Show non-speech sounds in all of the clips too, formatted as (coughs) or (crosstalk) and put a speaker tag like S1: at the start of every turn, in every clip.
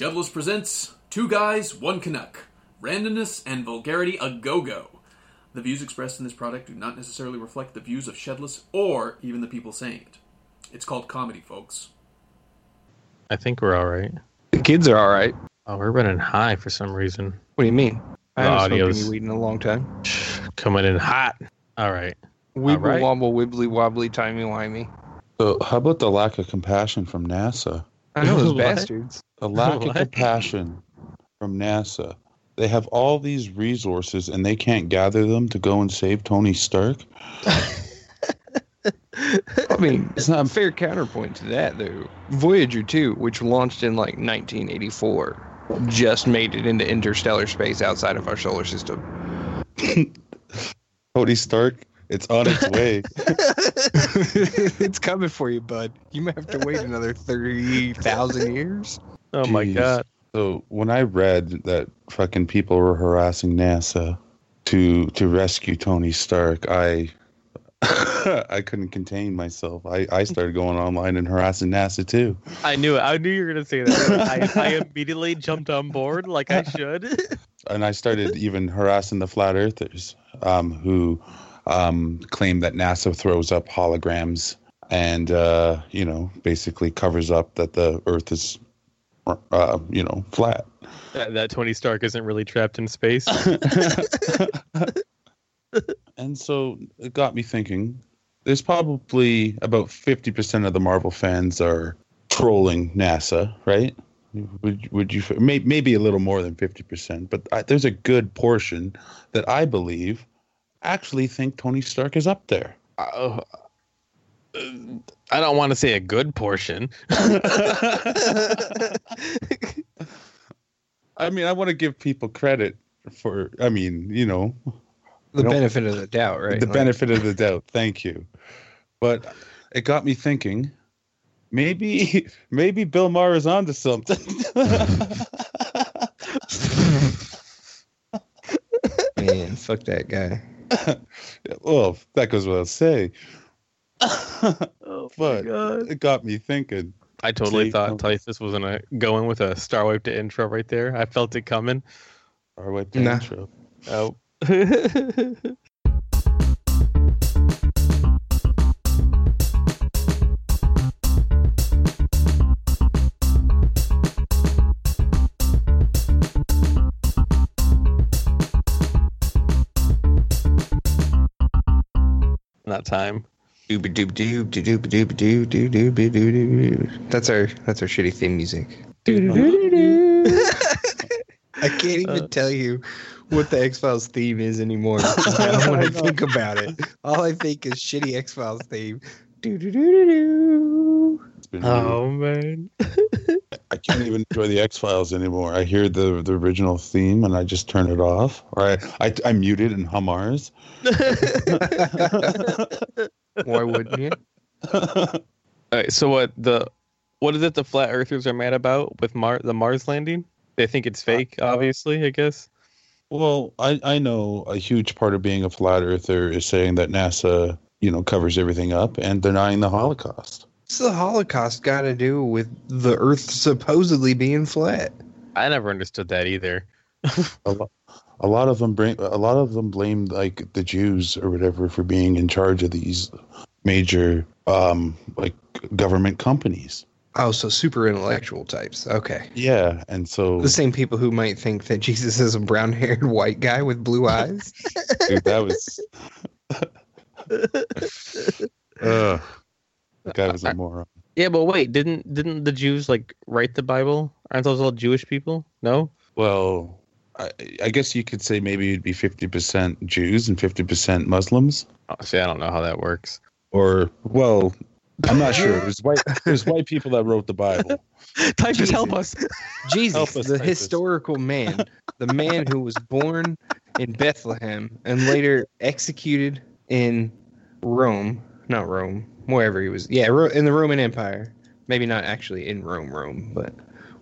S1: Shevless presents Two Guys, One Canuck. Randomness and vulgarity a go go. The views expressed in this product do not necessarily reflect the views of Shedless or even the people saying it. It's called comedy, folks.
S2: I think we're all right.
S3: The kids are all right.
S2: Oh, we're running high for some reason.
S3: What do you mean? I
S2: The
S3: haven't spoken
S2: audio's-
S3: to you weed in a long time. (sighs)
S2: Coming in hot. All right.
S3: Weeble
S2: right.
S3: wobble wibbly wobbly timey wimey.
S4: So how about the lack of compassion from NASA?
S3: I know those (laughs) bastards.
S4: The lack of
S2: What?
S4: compassion from NASA. They have all these resources and they can't gather them to go and save Tony Stark. (laughs)
S3: I mean, it's not a fair counterpoint to that though. Voyager 2, which launched in like 1984, just made it into interstellar space outside of our solar system. (laughs)
S4: Tony Stark, it's on its way. (laughs) (laughs)
S3: it's coming for you, bud. You might have to wait another 30,000 years.
S2: Oh my god.
S4: So when I read that fucking people were harassing NASA to to rescue Tony Stark, I (laughs) I couldn't contain myself. I, I started going online and harassing NASA too.
S2: I knew it. I knew you were gonna say that. I, I immediately jumped on board like I should.
S4: And I started even harassing the flat earthers um, who um, claim that NASA throws up holograms and uh, you know basically covers up that the Earth is uh, you know flat.
S2: that, that Tony Stark isn't really trapped in space. (laughs) (laughs)
S4: and so it got me thinking there's probably about 50% of the marvel fans are trolling nasa right would, would you may, maybe a little more than 50% but I, there's a good portion that i believe actually think tony stark is up there
S2: Uh, I don't want to say a good portion. (laughs)
S4: i mean i want to give people credit for i mean you know
S3: The benefit of the doubt, right?
S4: the
S3: Like,
S4: benefit of the doubt. Thank you. But it got me thinking. Maybe, (laughs) maybe Bill Maher is onto something. (laughs)
S3: Man, fuck that guy.
S4: Well, (laughs) oh, that goes without saying.
S2: Oh
S4: But it got me thinking.
S2: I totally
S4: See?
S2: thought um, Typhus was gonna go in with a Star Wipe to intro right there. I felt it coming.
S4: Our way
S3: Nah.
S4: intro.
S2: Oh. (laughs) (laughs)
S3: dooba dooba That's our that's our shitty theme music. (laughs) I can't even tell you what the X Files theme is anymore. (laughs) because I don't want to think about it. All I think is shitty X Files theme.
S4: Been weird.
S2: Oh man.
S4: I can't even enjoy the X Files anymore. I hear the the original theme and I just turn it off, or I I, I mute it and hum ours. (laughs)
S3: Why wouldn't you? (laughs)
S2: All right, so what the what is it the flat earthers are mad about with Mar the Mars landing? They think it's fake, obviously, I guess.
S4: Well, I, I know a huge part of being a flat earther is saying that NASA, you know, covers everything up and denying the Holocaust.
S3: What's the Holocaust got to do with the Earth supposedly being flat?
S2: I never understood that either. (laughs)
S4: A, lo- a lot of them bring a lot of them blame like the Jews or whatever for being in charge of these major um like government companies.
S3: Oh, so super intellectual types. Okay.
S4: Yeah, and so
S3: The same people who might think that Jesus is a brown haired (laughs) white guy with blue eyes.
S4: dude, that was (laughs) Ugh. That guy was a moron.
S2: Yeah, but wait, didn't didn't the Jews like write the Bible? Aren't those all Jewish people? No.
S4: Well, I, I guess you could say maybe it'd be fifty percent Jews and fifty percent Muslims.
S2: Oh, see, I don't know how that works.
S4: or well i'm not sure there's (laughs) white there's white people that wrote the bible (laughs)
S2: Typhus, help us. (laughs)
S3: Jesus,
S4: Help us,
S3: the
S4: Titus.
S3: historical man, the man who was born in Bethlehem and later executed in Rome, not Rome, wherever he was. Yeah, in the Roman Empire. Maybe not actually in Rome, Rome, but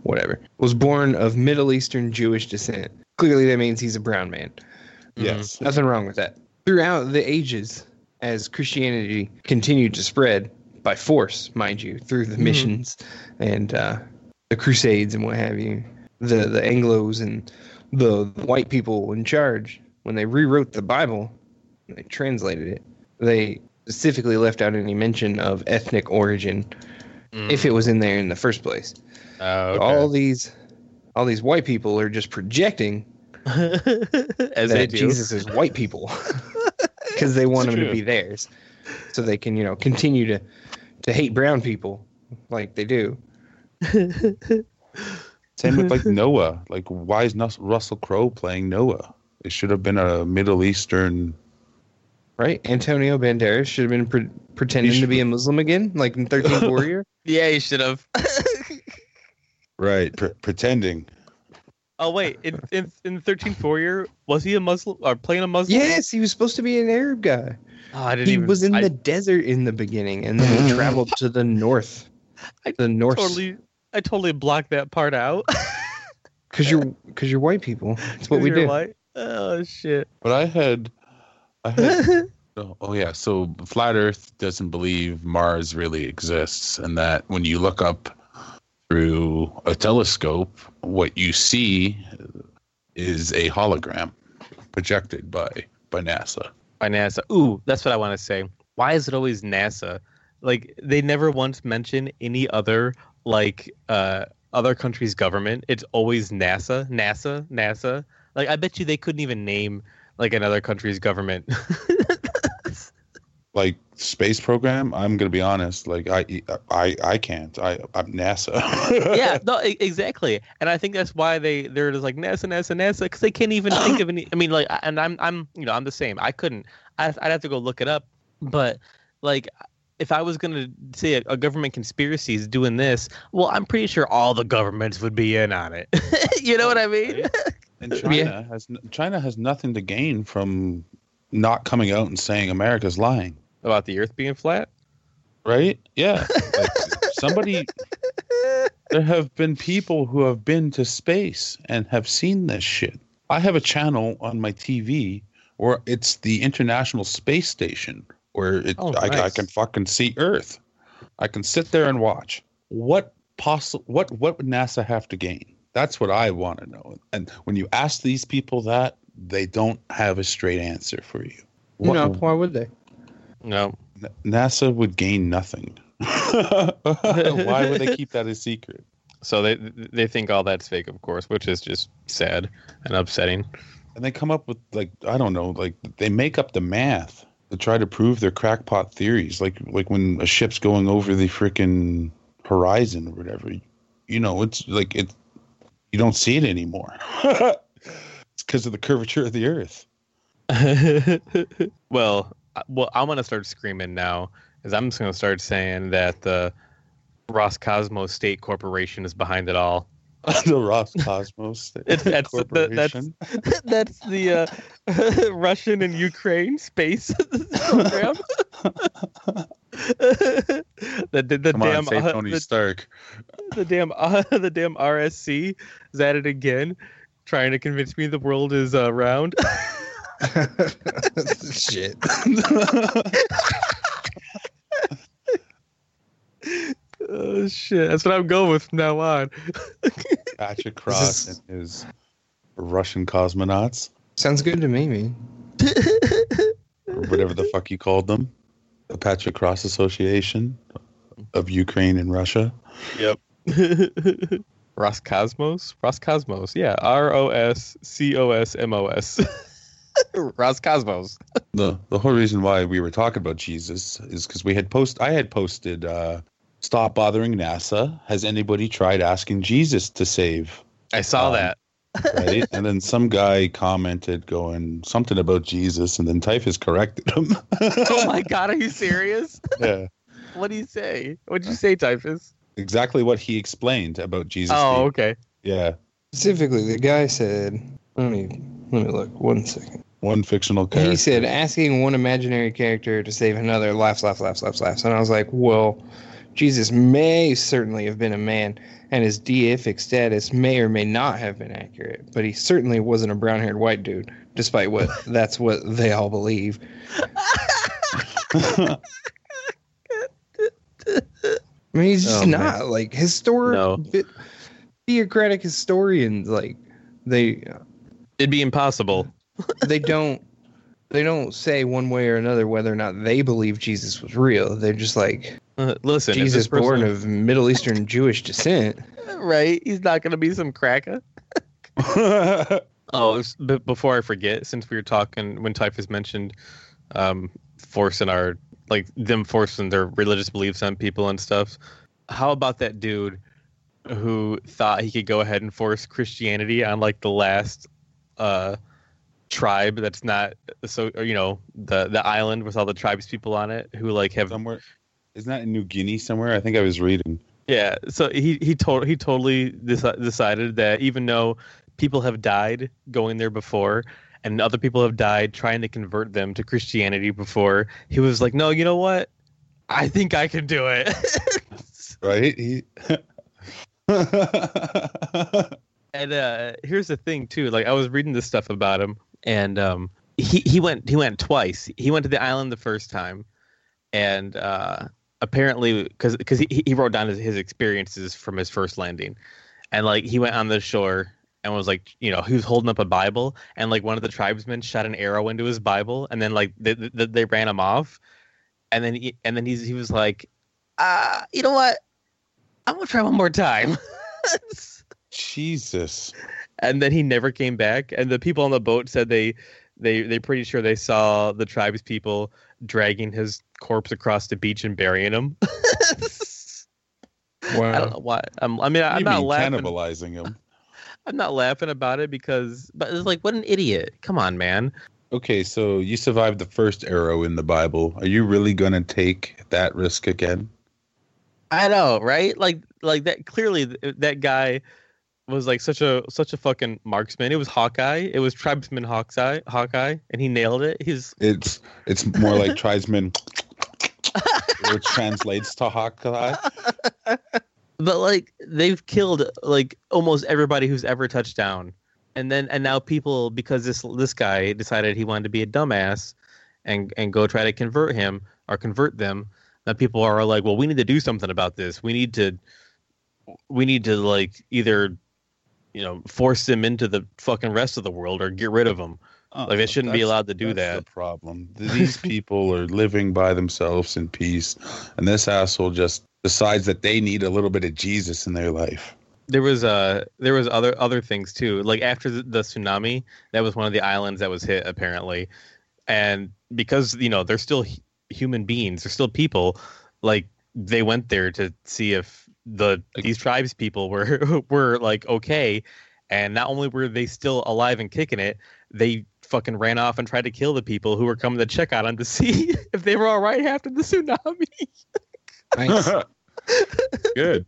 S3: whatever. Was born of Middle Eastern Jewish descent. Clearly, that means he's a brown man.
S4: yes
S3: Nothing wrong with that. Throughout the ages, as Christianity continued to spread by force, mind you, through the
S2: Mhm.
S3: missions and uh, the Crusades and what have you, the the Anglo's and the white people in charge when they rewrote the Bible, they translated it. They specifically left out any mention of ethnic origin mm. if it was in there in the first place.
S2: Oh, okay.
S3: All these all these white people are just projecting (laughs)
S2: as
S3: that. Jesus is white people (laughs) because they want
S2: It's
S3: them to be theirs, so they can you know continue to to hate brown people like they do. (laughs)
S4: Same with like Noah. Like, why is Nus- Russell Crowe playing Noah? It should have been a Middle Eastern.
S3: Right? Antonio Banderas should have been pre- pretending
S4: He
S3: to be
S4: should-
S3: a Muslim again, like in Thirteen Warrior. (laughs)
S2: Yeah, you should have. (laughs)
S4: Right. Pre- pretending.
S2: oh wait, in in in thirteen four year was he a Muslim or playing a Muslim?
S3: yes, he was supposed to be an Arab guy.
S2: Oh, I didn't
S3: He
S2: even.
S3: was in
S2: I
S3: the desert in the beginning, and then he (laughs) traveled to the north.
S2: I
S3: The north,
S2: totally. I totally blocked that part out.
S3: because you're because you're white people. That's what we
S2: You're
S3: do.
S2: white. Oh shit.
S4: But I had. I had oh, oh, yeah. So Flat Earth doesn't believe Mars really exists, and that when you look up through a telescope, what you see is a hologram projected by by NASA.
S2: by NASA. Ooh, that's what I want to say. Why is it always NASA? Like they never once mention any other like uh other country's government. It's always NASA, NASA, NASA. Like I bet you they couldn't even name like another country's government. (laughs)
S4: Like space program, I'm gonna be honest. Like I I I can't. I I'm NASA. (laughs)
S2: yeah, no, exactly. And I think that's why they they're just like NASA, NASA, NASA because they can't even think of any. I mean, like, and I'm I'm you know I'm the same. I couldn't. I, I'd have to go look it up. But like, if I was gonna say a, a government conspiracy is doing this, well, I'm pretty sure all the governments would be in on it. (laughs) you know what I mean?
S4: And China has China has nothing to gain from not coming out and saying America's lying,
S2: About the Earth being flat.
S4: right? Yeah. (laughs) Like, somebody there have been people who have been to space and have seen this shit. I have a channel on my TV where it's the International Space Station where it,
S2: Oh,
S4: I, I can fucking see Earth. I can sit there and watch. What possible what what would NASA have to gain? That's what I want to know. And when you ask these people that, they don't have a straight answer for you. What,
S3: no, why would they?
S2: No.
S4: NASA would gain nothing. (laughs) Why would they keep that a secret?
S2: So they they think all that's fake, of course, which is just sad and upsetting.
S4: And they come up with like I don't know, like they make up the math to try to prove their crackpot theories. Like like when a ship's going over the freaking horizon or whatever. You know, it's like it. You don't see it anymore. it's because of the curvature of the Earth. (laughs)
S2: well, well, I'm gonna start screaming now, is I'm just gonna start saying that the Roscosmos State Corporation is behind it all. (laughs)
S4: the Roscosmos
S2: It's- (laughs) that's- that- that's-
S4: Corporation. (laughs)
S2: That's the uh, Russian and Ukraine space program. the the, the
S4: Come
S2: damn
S4: on, say
S2: uh,
S4: Tony
S2: the,
S4: Stark.
S2: the damn uh, the damn RSC is at it again, trying to convince me the world is uh, round.
S3: Shit.
S2: oh shit! That's what I'm going with from now on.
S4: Patrick Cross
S3: is-
S4: and his Russian cosmonauts,
S3: Sounds good to me, man.
S4: or whatever the fuck you called them, the Patrick Cross Association of Ukraine and Russia. Yep. (laughs)
S2: Roscosmos? Roscosmos. Yeah. R O S C O S M O S. (laughs) Roscosmos.
S4: the The whole reason why we were talking about Jesus is because we had post. I had posted, uh, "Stop bothering NASA." Has anybody tried asking Jesus to save?
S2: I saw
S4: Um,
S2: that.
S4: Right, and then some guy commented, going something about Jesus, and then Typhus corrected him. (laughs)
S2: Oh my god, are you (laughs) serious?
S4: yeah,
S2: What do you say? What'd you say, Typhus?
S4: exactly what he explained about Jesus.
S2: Oh,
S4: being-
S2: okay.
S4: yeah.
S3: Specifically, the guy said, let me let me look one second.
S4: One fictional character.
S3: He said asking one imaginary character to save another laughs, laughs, laughs, laughs, laughs. And I was like, well, Jesus may certainly have been a man, and his deific status may or may not have been accurate, but he certainly wasn't a brown haired white dude, despite what (laughs) that's what they all believe. (laughs) I mean, he's just
S2: Oh, man.
S3: not like his story.
S2: No.
S3: vi- theocratic historians like they
S2: It'd be impossible.
S3: they don't they don't say one way or another whether or not they believe Jesus was real. They're just like (laughs)
S2: listen,
S3: Jesus
S2: person-
S3: born of Middle Eastern Jewish descent. (laughs)
S2: right? He's not gonna be some cracker. (laughs) Oh, s- but before I forget, since we were talking when Typhus mentioned um, forcing our like them forcing their religious beliefs on people and stuff, how about that dude who thought he could go ahead and force Christianity on like the last uh, tribe that's not so or, you know the the island with all the tribes people on it who like have
S4: somewhere, isn't that in New Guinea somewhere? I think I was reading.
S2: Yeah, so he he told he totally deci- decided that even though people have died going there before and other people have died trying to convert them to Christianity before, he was like, "No, you know what? I think I can do it." (laughs)
S4: Right? He. (laughs)
S2: and uh here's the thing too, like I was reading this stuff about him and um he he went he went twice. He went to the island the first time and uh apparently because because he, he wrote down his, his experiences from his first landing. And like he went on the shore and was like you know he was holding up a bible and like one of the tribesmen shot an arrow into his bible and then like they, they, they ran him off. And then he, and then he's he was like uh you know what? I'm gonna try one more time. (laughs)
S4: Jesus.
S2: and then he never came back. And the people on the boat said they they they're pretty sure they saw the tribes people dragging his corpse across the beach and burying him
S3: Wow. (laughs)
S2: I don't know why. I'm, I mean,
S4: What do
S2: I'm not
S4: mean
S2: laughing.
S4: cannibalizing him? (laughs)
S2: I'm not laughing about it because, but it's like, what an idiot! Come on, man.
S4: Okay, so you survived the first arrow in the Bible. Are you really going to take that risk again?
S2: I know, right? Like, like that. Clearly, th- that guy was like such a such a fucking marksman. It was Hawkeye. It was tribesman Hawkeye. Hawkeye, and he nailed it. He's
S4: It's it's more like (laughs) tribesman, (laughs) which translates to Hawkeye. (laughs)
S2: but like they've killed like almost everybody who's ever touched down. And then and now people because this this guy decided he wanted to be a dumbass and and go try to convert him or convert them that people are like well we need to do something about this. We need to we need to like either you know force them into the fucking rest of the world or get rid of them Like, they shouldn't be allowed to do
S4: that's
S2: that.
S4: The problem. These people are living by themselves in peace, and this asshole just decides that they need a little bit of Jesus in their life.
S2: there was uh there was other other things too like after the, the tsunami that was one of the islands that was hit apparently and because you know they're still hu- human beings they're still people like they went there to see if the these tribes people were (laughs) were like okay and not only were they still alive and kicking it they fucking ran off and tried to kill the people who were coming to check on them to (laughs) see if they were all right after the tsunami
S3: Nice. (laughs)
S4: Good.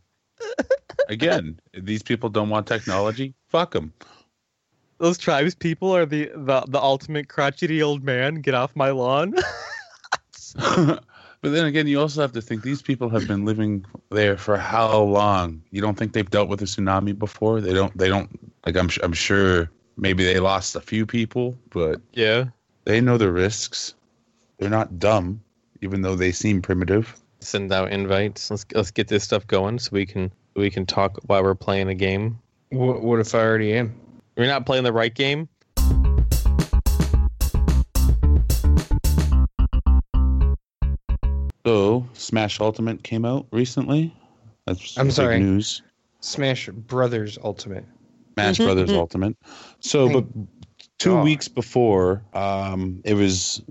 S4: Again, these people don't want technology. Fuck them.
S2: those tribes people are the the, the ultimate crotchety old man get off my lawn (laughs)
S4: but then again, you also have to think these people have been living there for how long? You don't think they've dealt with a tsunami before? They don't. They don't. Like I'm. I'm sure maybe they lost a few people, but
S2: yeah
S4: they know the risks. They're not dumb, even though they seem primitive.
S2: send out invites. Let's let's get this stuff going so we can we can talk while we're playing a game.
S3: what, what if I already am?
S2: We're not playing the right game.
S4: So, Smash Ultimate came out recently. That's
S3: I'm
S4: big
S3: sorry.
S4: news.
S3: Smash Brothers Ultimate.
S4: Smash Brothers Ultimate. So, but two
S3: God.
S4: weeks before, um, it was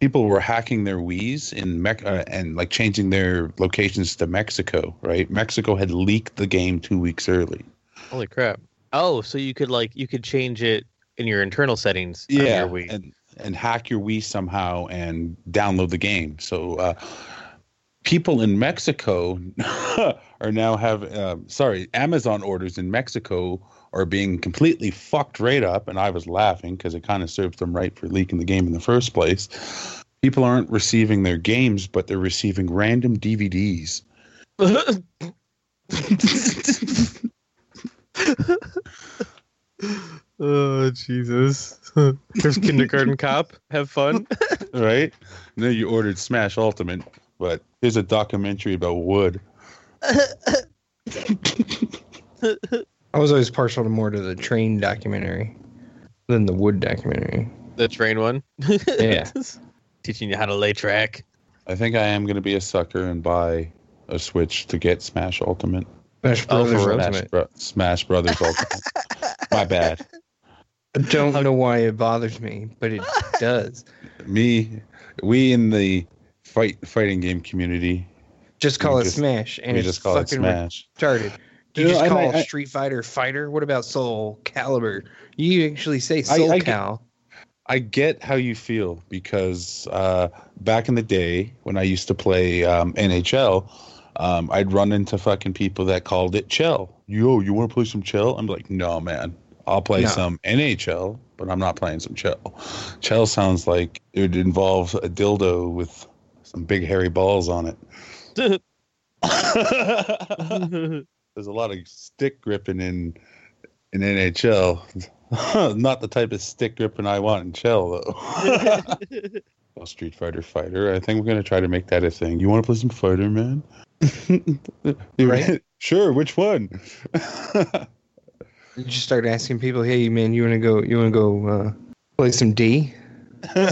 S4: people were hacking their Wii's in Mex- uh, and like changing their locations to Mexico. Right? Mexico had leaked the game two weeks early.
S2: Holy crap! Oh, so you could like you could change it in your internal settings.
S4: yeah,
S2: your Wii.
S4: and and hack your Wii somehow and download the game. So uh, people in Mexico (laughs) are now have uh, sorry Amazon orders in Mexico are being completely fucked right up, and I was laughing because it kind of served them right for leaking the game in the first place. People aren't receiving their games, but they're receiving random DVDs. (laughs)
S2: oh Jesus! (laughs) There's Kindergarten Cop. Have fun. (laughs)
S4: Right? And then you ordered Smash Ultimate, but here's a documentary about wood.
S3: I was always partial to more to the train documentary than the wood documentary.
S2: The train one.
S3: Yeah. (laughs)
S2: Teaching you how to lay track.
S4: I think I am going to be a sucker and buy a Switch to get Smash Ultimate.
S3: Smash
S2: Oh, for
S3: Brothers?
S4: Smash,
S3: Ultimate.
S4: Bro- Smash Brothers Ultimate. (laughs) My bad.
S3: I don't know why it bothers me, but it does.
S4: Me, we in the fight fighting game community,
S3: Just call it
S4: just-
S3: Smash, and
S4: we
S3: it's
S4: just call it
S3: fucking
S4: Smash.
S3: retarded. Do you
S4: You
S3: just
S4: and
S3: call
S4: I- I-
S3: Street Fighter Fighter? What about Soulcalibur? You actually say Soul
S4: I get-
S3: Cal.
S4: I get how you feel because uh, back in the day when I used to play um, NHL, um, I'd run into fucking people that called it Chell. Yo, you want to play some Chell? I'm like, no, man. I'll play
S3: No.
S4: some NHL, but I'm not playing some Chell. Chell sounds like it would involve a dildo with some big hairy balls on it. (laughs) (laughs) (laughs) There's a lot of stick gripping in in NHL. (laughs) Not the type of stick gripping I want in Chell though. (laughs) Well, Street Fighter Fighter. I think we're gonna try to make that a thing. You want to play some Fighter, man? (laughs)
S3: Right.
S4: Sure. Which one?
S3: You just start asking people, "Hey, man, you want to go? You want to go uh, play some D?" How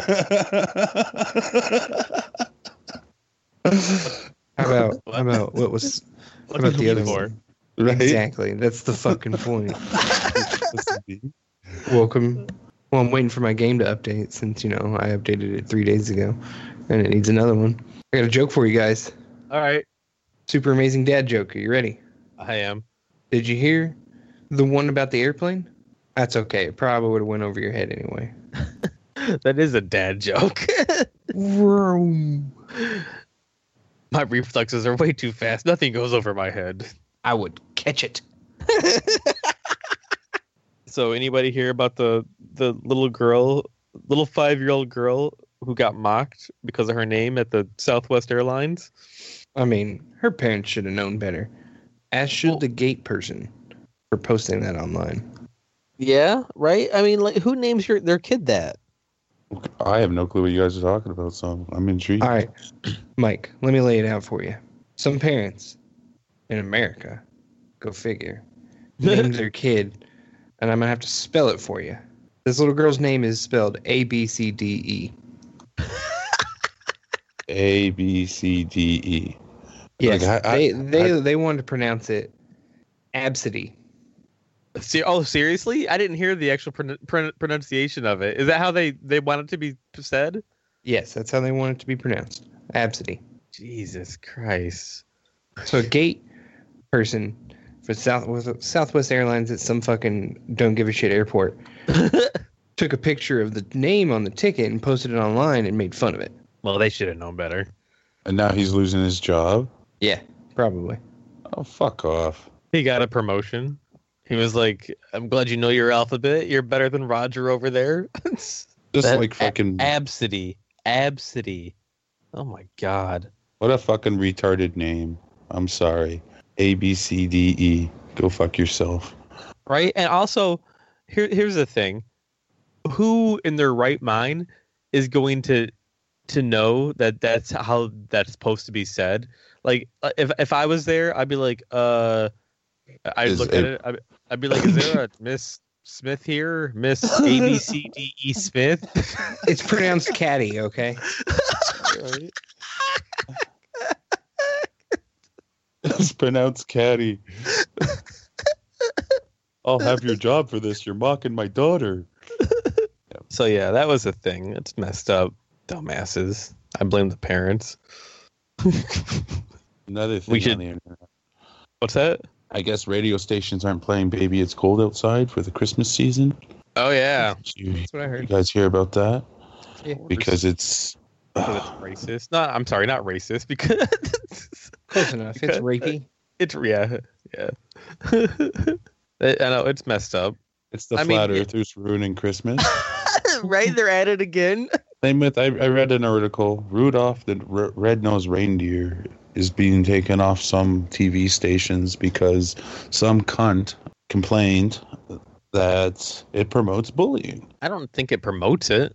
S3: about how about what was how about the other one?
S4: Right.
S3: Exactly. That's the fucking point. (laughs) Welcome. Well, I'm waiting for my game to update since you know I updated it three days ago, and it needs another one. I got a joke for you guys.
S2: All right.
S3: Super amazing dad joke. Are you ready?
S2: I am.
S3: Did you hear the one about the airplane? That's okay. It probably would have went over your head anyway. (laughs)
S2: That is a dad joke. (laughs) My reflexes are way too fast. Nothing goes over my head.
S3: I would catch it. (laughs)
S2: So anybody hear about the the little girl, little five year old girl who got mocked because of her name at the Southwest Airlines?
S3: I mean, her parents should have known better. As should
S2: Well-
S3: the gate person for posting that online.
S2: Yeah, right. I mean, like, who names your their kid that?
S4: I have no clue what you guys are talking about, so I'm intrigued.
S3: All right, (clears throat) Mike, let me lay it out for you. Some parents in America, go figure, named (laughs) their kid, and I'm gonna have to spell it for you. This little girl's name is spelled A B C D E. (laughs)
S4: A B C D E.
S3: Yes,
S4: Like, I- I-
S3: they they they wanted to pronounce it Absidy.
S2: Se- oh, seriously? I didn't hear the actual pron- pron- pronunciation of it. Is that how they they want it to be said?
S3: Yes, that's how they want it to be pronounced. Absidy.
S2: Jesus Christ!
S3: So a gate person for South Southwest Airlines at some fucking don't give a shit airport (laughs) took a picture of the name on the ticket and posted it online and made fun of it.
S2: well, they should have known better.
S4: And now he's losing his job.
S3: Yeah, probably.
S4: Oh, fuck off.
S2: He got a promotion. He was like, "I'm glad you know your alphabet. You're better than Roger over there." (laughs)
S4: Just
S2: That-
S4: like fucking.
S2: Absidy, Absidy. Oh my God!
S4: What a fucking retarded name. I'm sorry. A B C D E. Go fuck yourself.
S2: Right, and also, here here's the thing: who in their right mind is going to to know that that's how that's supposed to be said? Like, uh, if if I was there, I'd be like, uh, I'd
S4: Is
S2: look at
S4: it-
S2: it. I'd, I'd be like, is there a (laughs) Miss Smith here, Miss A B C D E Smith?
S3: It's pronounced caddy, okay? (laughs)
S2: Right?
S4: It's pronounced caddy. (laughs) I'll have your job for this. You're mocking my daughter.
S2: So yeah, that was a thing. It's messed up, dumbasses. I blame the parents. (laughs)
S4: Another thing
S2: We
S4: on
S2: should-
S4: the internet.
S2: What's that?
S4: I guess radio stations aren't playing "Baby It's Cold Outside" for the Christmas season.
S2: Oh yeah,
S4: you,
S3: That's what I
S4: you
S3: heard.
S4: guys hear about that?
S3: Yeah.
S4: Because it's
S2: Because it's racist. Not I'm sorry, not racist. Because (laughs)
S3: Close enough. It's
S2: Because- (laughs)
S3: rapey.
S2: it's yeah, yeah. (laughs) I I know it's messed up.
S4: it's the
S2: I mean,
S4: flat
S2: it-
S4: earthers ruining Christmas. (laughs)
S2: right, they're at it again.
S4: Same with I, I read an article. Rudolph the r- red-nosed reindeer is being taken off some TV stations because some cunt complained that it promotes bullying.
S2: I don't think it promotes it,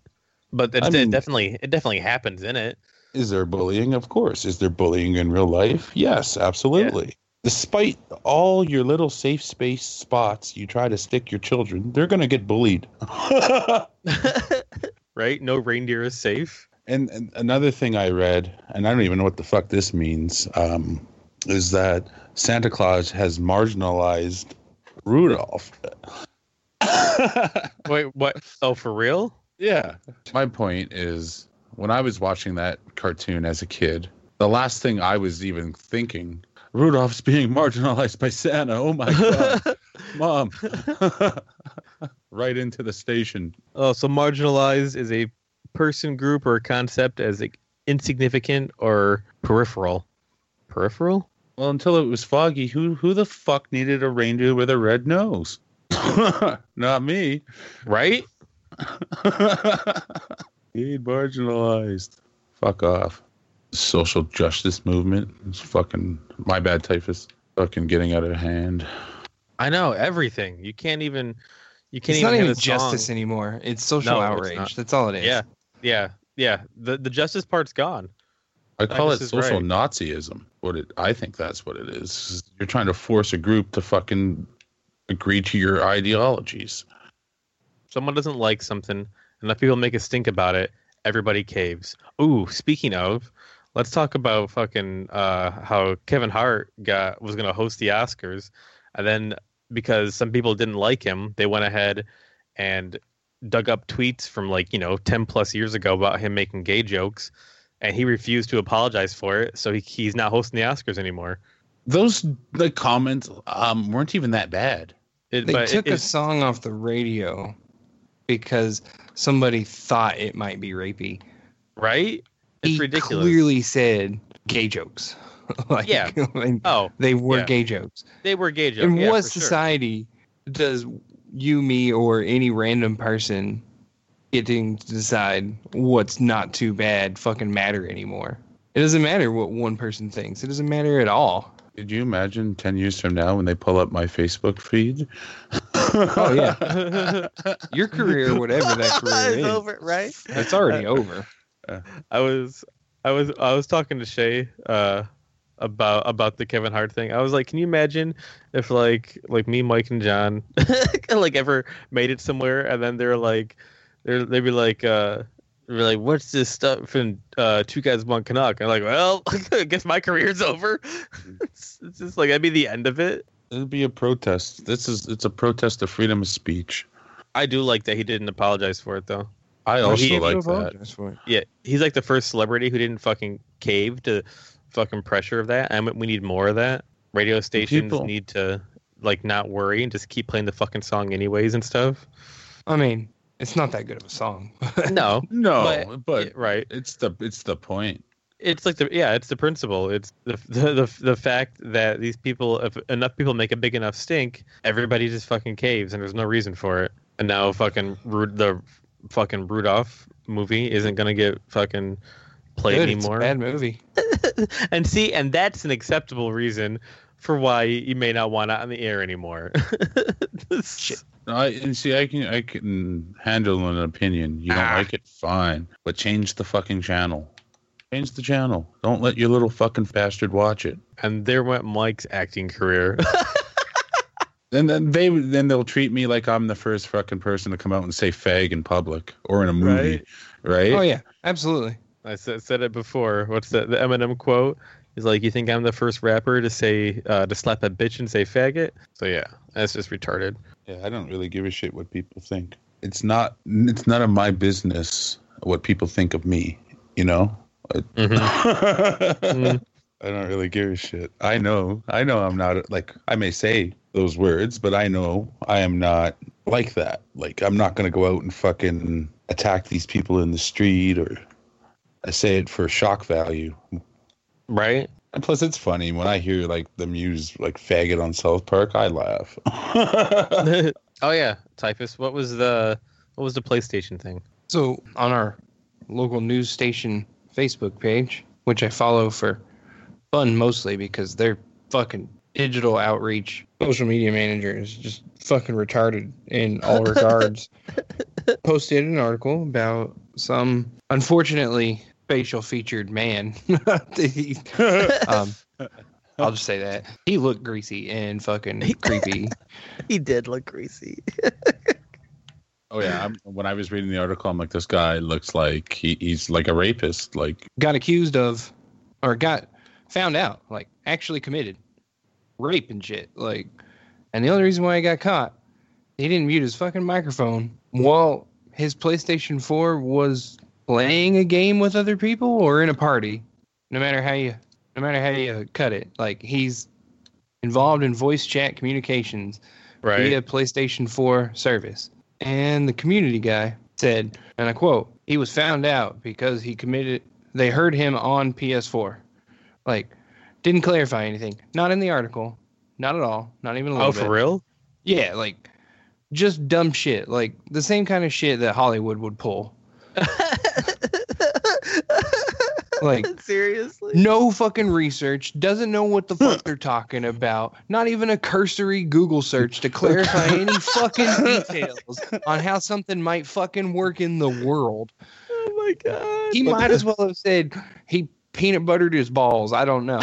S2: but it,
S4: I
S2: it definitely it definitely happens in it.
S4: Is there bullying? Of course. Is there bullying in real life? Yes, absolutely. despite all your little safe space spots you try to stick your children, they're gonna get bullied. (laughs) (laughs)
S2: right? No reindeer is safe.
S4: And, and another thing I read, and I don't even know what the fuck this means, um, is that Santa Claus has marginalized Rudolph. (laughs)
S2: Wait, what? Oh, for real?
S4: Yeah. My point is when I was watching that cartoon as a kid, the last thing I was even thinking, Rudolph's being marginalized by Santa. Oh my God. (laughs) Mom. (laughs) right into the station.
S2: Oh, so marginalized is a person, group, or concept as like, insignificant or peripheral. Peripheral?
S4: Well, until it was foggy, who who the fuck needed a reindeer with a red nose? (laughs) Not me.
S2: Right?
S4: Being marginalized. Fuck off. Social justice movement is fucking my bad typhus. Fucking getting out of hand.
S2: I know everything. You can't even. You can't
S3: It's
S2: even
S3: not even justice
S2: song.
S3: anymore. It's social
S2: No,
S3: outrage.
S2: not.
S3: That's all it is.
S2: Yeah, yeah, yeah. The the justice part's gone.
S4: I call it social
S2: right.
S4: Nazism. What it I think that's what it is. You're trying to force a group to fucking agree to your ideologies.
S2: Someone doesn't like something, enough people make a stink about it. Everybody caves. Ooh, speaking of, let's talk about fucking uh, how Kevin Hart got was going to host the Oscars, and then because some people didn't like him, they went ahead and dug up tweets from like you know ten plus years ago about him making gay jokes, and he refused to apologize for it. So he, he's not hosting the Oscars anymore.
S4: Those the comments um weren't even that bad.
S2: It,
S3: They
S2: but
S3: took
S2: it,
S3: a
S2: it-
S3: song off the radio because somebody thought it might be rapey.
S2: right. It's
S3: he
S2: ridiculous.
S3: clearly said gay jokes. (laughs) like,
S2: Yeah. (laughs) Oh,
S3: they were
S2: yeah.
S3: gay jokes.
S2: they were gay jokes.
S3: In
S2: yeah,
S3: what
S2: for sure.
S3: society does you, me, or any random person getting to decide what's not too bad fucking matter anymore? It doesn't matter what one person thinks. It doesn't matter at all.
S4: Could you imagine ten years from now when they pull up my Facebook feed? (laughs)
S3: Oh yeah, (laughs) your career, whatever that career (laughs) is,
S2: over, right?
S3: it's already over.
S2: I was I was I was talking to Shay uh about about the Kevin Hart thing. I was like, can you imagine if like like me, Mike, and John like ever made it somewhere and then they're like they're they'd be like uh they're like, what's this stuff from uh, Two Guys One Canuck? I'm like, well, (laughs) I guess my career's over. (laughs) it's, it's just like that'd be the end of it.
S4: It'd be a protest. This is it's a protest of freedom of speech.
S2: I do like that he didn't apologize for it though.
S4: I also
S2: he-
S4: like that.
S3: for it.
S2: Yeah, he's like the first celebrity who didn't fucking cave to fucking pressure of that. And we need more of that. Radio stations
S4: People-
S2: need to like not worry and just keep playing the fucking song anyways and stuff.
S3: I mean, it's not that good of a song. (laughs)
S2: No,
S4: No,
S2: But-
S4: but,
S2: right.
S4: it's the it's the point.
S2: It's like the yeah, it's the principle. It's the the the, the fact that these people, if enough people make a big enough stink, everybody just fucking caves, and there's no reason for it. And now fucking Ru- the fucking Rudolph movie isn't gonna get fucking played
S3: Good, it's a
S2: anymore.
S3: bad movie. (laughs)
S2: and see, and that's an acceptable reason for why you may not want it on the air anymore. (laughs)
S3: Shit.
S4: I and see, I can I can handle an opinion. You don't
S3: Ah.
S4: like it, fine, but change the fucking channel. Change the channel. Don't let your little fucking bastard watch it.
S2: And there went Mike's acting career. (laughs) (laughs)
S4: And then they then they'll treat me like I'm the first fucking person to come out and say fag in public or in a movie, right?
S3: Oh yeah, absolutely.
S2: I said, said it before. What's the the Eminem quote? He's like, "You think I'm the first rapper to say uh, to slap a bitch and say faggot?" So yeah, that's just retarded.
S4: Yeah, I don't really give a shit what people think. It's not it's none of my business what people think of me, you know?
S2: Mhm. (laughs)
S4: I don't really give a shit. I know. I know I'm not like I may say those words, but I know I am not like that. Like I'm not going to go out and fucking attack these people in the street or I say it for shock value.
S2: Right?
S4: And plus it's funny when I hear like the Muse like faggot on South Park, I laugh. (laughs)
S2: oh yeah, typhus. What was the what was the PlayStation thing?
S3: So on our local news station Facebook page, which I follow for fun mostly because their fucking digital outreach social media manager is just fucking retarded in all regards. (laughs) Posted an article about some unfortunately facial featured man. (laughs) Um, I'll just say that he looked greasy and fucking creepy. (laughs)
S2: he did look greasy. (laughs)
S4: Oh yeah, I'm, when I was reading the article, I'm like, this guy looks like he, he's like a rapist. Like,
S3: Got accused of, or got found out, like actually committed rape and shit. Like, and the only reason why he got caught, he didn't mute his fucking microphone while his PlayStation 4 was playing a game with other people or in a party. No matter how you, no matter how you cut it, like he's involved in voice chat communications via PlayStation 4 service. And the community guy said, and I quote, he was found out because he committed, they heard him on PS4. Like, didn't clarify anything. Not in the article. Not at all. Not even a little
S2: Oh,
S3: bit.
S2: for real?
S3: Yeah, like, just dumb shit. Like, the same kind of shit that Hollywood would pull. (laughs) Like, (laughs)
S2: seriously?
S3: no fucking research, doesn't know what the fuck they're talking about, not even a cursory Google search to clarify any (laughs) fucking details on how something might fucking work in the world.
S2: Oh my god.
S3: He might as well have said he peanut buttered his balls. I don't know.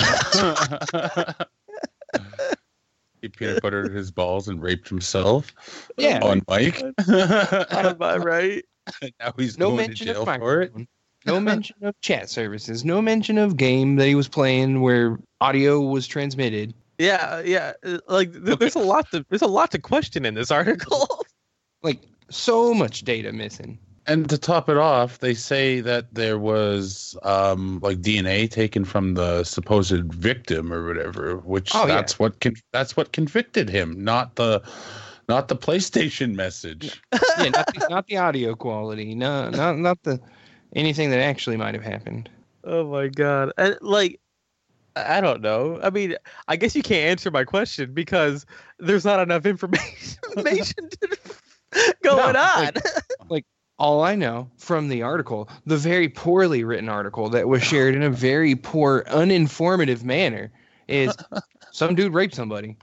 S4: he peanut buttered his balls and raped himself
S3: Yeah.
S4: on mic.
S2: Am I right? (laughs)
S4: now he's
S3: No
S4: going to
S3: mention
S4: jail
S3: of
S4: for it.
S3: microphone. No mention of chat services. No mention of game that he was playing where audio was transmitted.
S2: Yeah, yeah. uh, Like th- there's a lot to there's a lot to question in this (laughs) article.
S3: Like so much data missing.
S4: And to top it off, they say that there was um, like DNA taken from the supposed victim or whatever, which
S3: Oh, yeah.
S4: that's what con- that's what convicted him, not the not the PlayStation message. (laughs)
S3: Yeah, not the, not the audio quality. No, not not the anything that actually might have happened.
S2: oh my god. And like I I don't know. I mean, I guess you can't answer my question because there's not enough information, (laughs) information going
S3: No,
S2: on.
S3: like- All I know from the article, the very poorly written article that was shared in a very poor, uninformative manner, is (laughs) some dude raped somebody.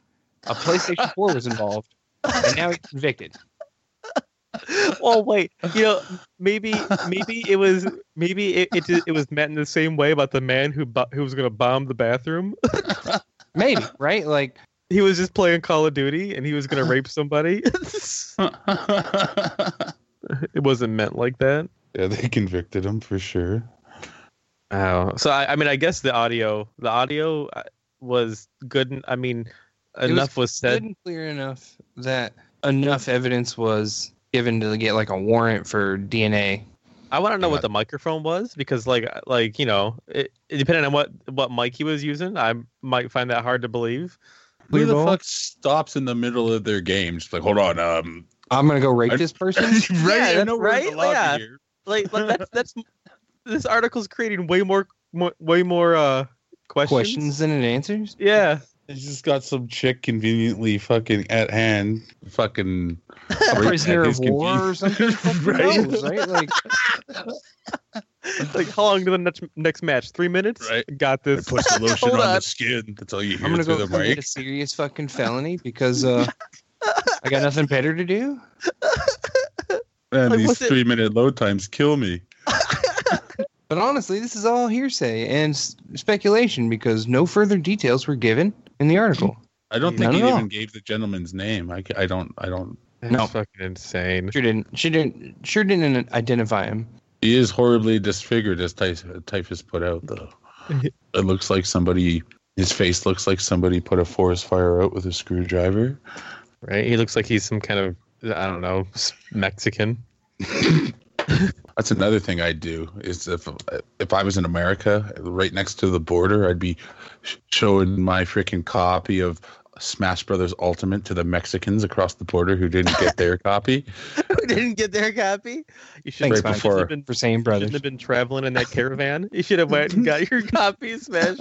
S3: A PlayStation 4 was involved, and now he's convicted. (laughs)
S2: well, wait. You know, maybe maybe it was maybe it, it it was meant in the same way about the man who bu- who was going to bomb the bathroom. (laughs)
S3: Maybe, right? Like,
S2: he was just playing Call of Duty and he was going to rape somebody. (laughs) it wasn't meant like that.
S4: yeah, they convicted him for sure.
S2: Oh, so I, I mean, I guess the audio, the audio uh, was good. I mean,
S3: was
S2: enough was,
S3: good
S2: said.
S3: and clear enough that enough evidence was given to get like a warrant for DNA.
S2: I want to know
S4: Yeah.
S2: what the microphone was because, like, like you know, it, it- depending on what what mic he was using, I might find that hard to believe.
S4: Who
S3: Clear
S4: the
S3: ball?
S4: fuck stops in the middle of their game? Just like, hold on, um,
S3: I'm gonna go rape
S4: I-
S3: this (laughs) person.
S4: right? I
S2: that's
S4: know we're in the
S2: right, yeah.
S4: here.
S2: Like, like that's that's this article's creating way more, more way more uh questions.
S3: Questions than it answers.
S2: Yeah.
S4: He's just got some chick conveniently fucking at hand, fucking
S3: A prisoner of
S4: his
S3: war or something. (laughs)
S4: Right.
S3: knows, right? Like,
S2: like how long to the next next match? Three minutes.
S4: Right.
S2: Got
S4: I
S2: this.
S4: put the (laughs) lotion on
S2: on.
S4: the skin. That's all you hear
S3: I'm gonna
S4: through
S3: go
S4: the
S3: commit a serious fucking felony because uh, I got nothing better to do.
S4: Man,
S2: Like,
S4: these
S2: what's it-
S4: three minute load times kill me.
S3: But honestly, this is all hearsay and s- speculation because no further details were given in the article.
S4: I don't think
S3: Not
S4: he
S3: at all.
S4: even gave the gentleman's name. I, I don't. I don't.
S2: That's
S3: No.
S2: fucking insane.
S3: Sure didn't. She didn't. Sure didn't identify him.
S4: He is horribly disfigured, as Typhus, Typhus put out. Though it looks like somebody. His face looks like somebody put a forest fire out with a screwdriver.
S2: Right? He looks like he's some kind of I don't know Mexican. (laughs)
S4: That's another thing I'd do is if if I was in America, right next to the border, I'd be sh- showing my freaking copy of Smash Brothers Ultimate to the Mexicans across the border who didn't get their (laughs) copy.
S2: Who didn't get their copy? You should
S3: Thanks,
S4: Right
S3: Mike,
S4: before-
S2: have been,
S3: for saying
S2: shouldn't have been traveling in that caravan. You should have went and got your (laughs) copy, Smash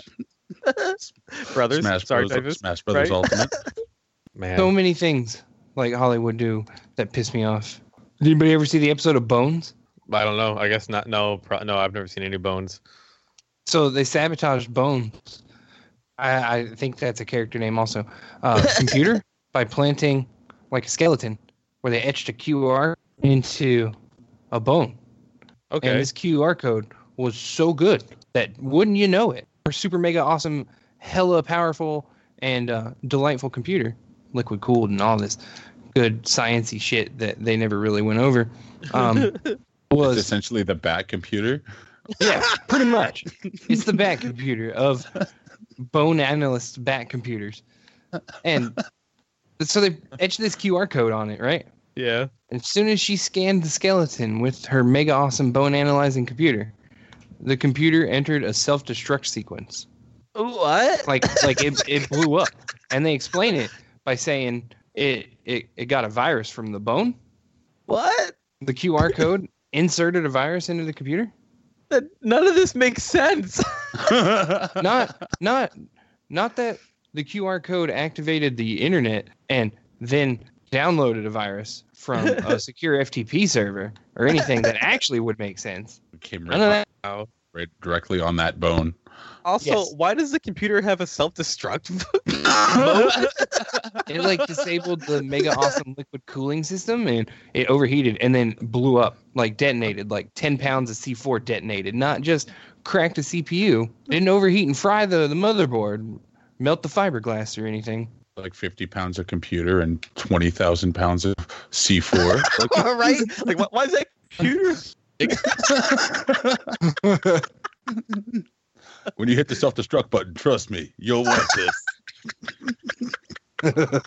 S2: (laughs) Brothers.
S4: Smash
S2: Sorry,
S4: Brothers,
S2: Typhus.
S4: Smash Brothers
S2: right?
S4: Ultimate.
S2: Man.
S3: So many things like Hollywood do that piss me off. Did anybody ever see the episode of Bones?
S2: I don't know. I guess not. No, pro- no. I've never seen any bones.
S3: So they sabotaged Bones. I, I think that's a character name also. Uh, (laughs) computer by planting like a skeleton where they etched a QR into a bone.
S2: Okay.
S3: And this QR code was so good that wouldn't you know it? Her super mega awesome hella powerful and uh, delightful computer, liquid cooled and all this good sciency shit that they never really went over, um, (laughs)
S4: It's
S3: was
S4: essentially the bat computer.
S3: yeah, pretty much. It's the bat computer of bone analyst bat computers, and so they etched this QR code on it, right?
S2: Yeah.
S3: As soon as she scanned the skeleton with her mega awesome bone analyzing computer, the computer entered a self destruct sequence.
S2: What?
S3: Like like it, it blew up. And they explain it by saying it, it it got a virus from the bone.
S2: What?
S3: The QR code inserted a virus into the computer.
S2: That none of this makes sense. (laughs)
S3: Not not not that the QR code activated the internet and then downloaded a virus from a (laughs) secure FTP server or anything that actually would make sense.
S4: Came
S3: None of
S4: right,
S3: that.
S4: right directly on that bone.
S2: Also,
S3: Yes.
S2: why does the computer have a self-destruct? (laughs) (laughs)
S3: It like disabled the mega awesome liquid cooling system and it overheated and then blew up, like detonated, like 10 pounds of C4 detonated, not just cracked the CPU, didn't overheat and fry the, the motherboard, melt the fiberglass or anything.
S4: Like 50 pounds of computer and 20,000 pounds of C4. (laughs) Like,
S2: right? Like, why, why is that computer?
S4: When you hit the self destruct button, trust me, you'll want this. (laughs)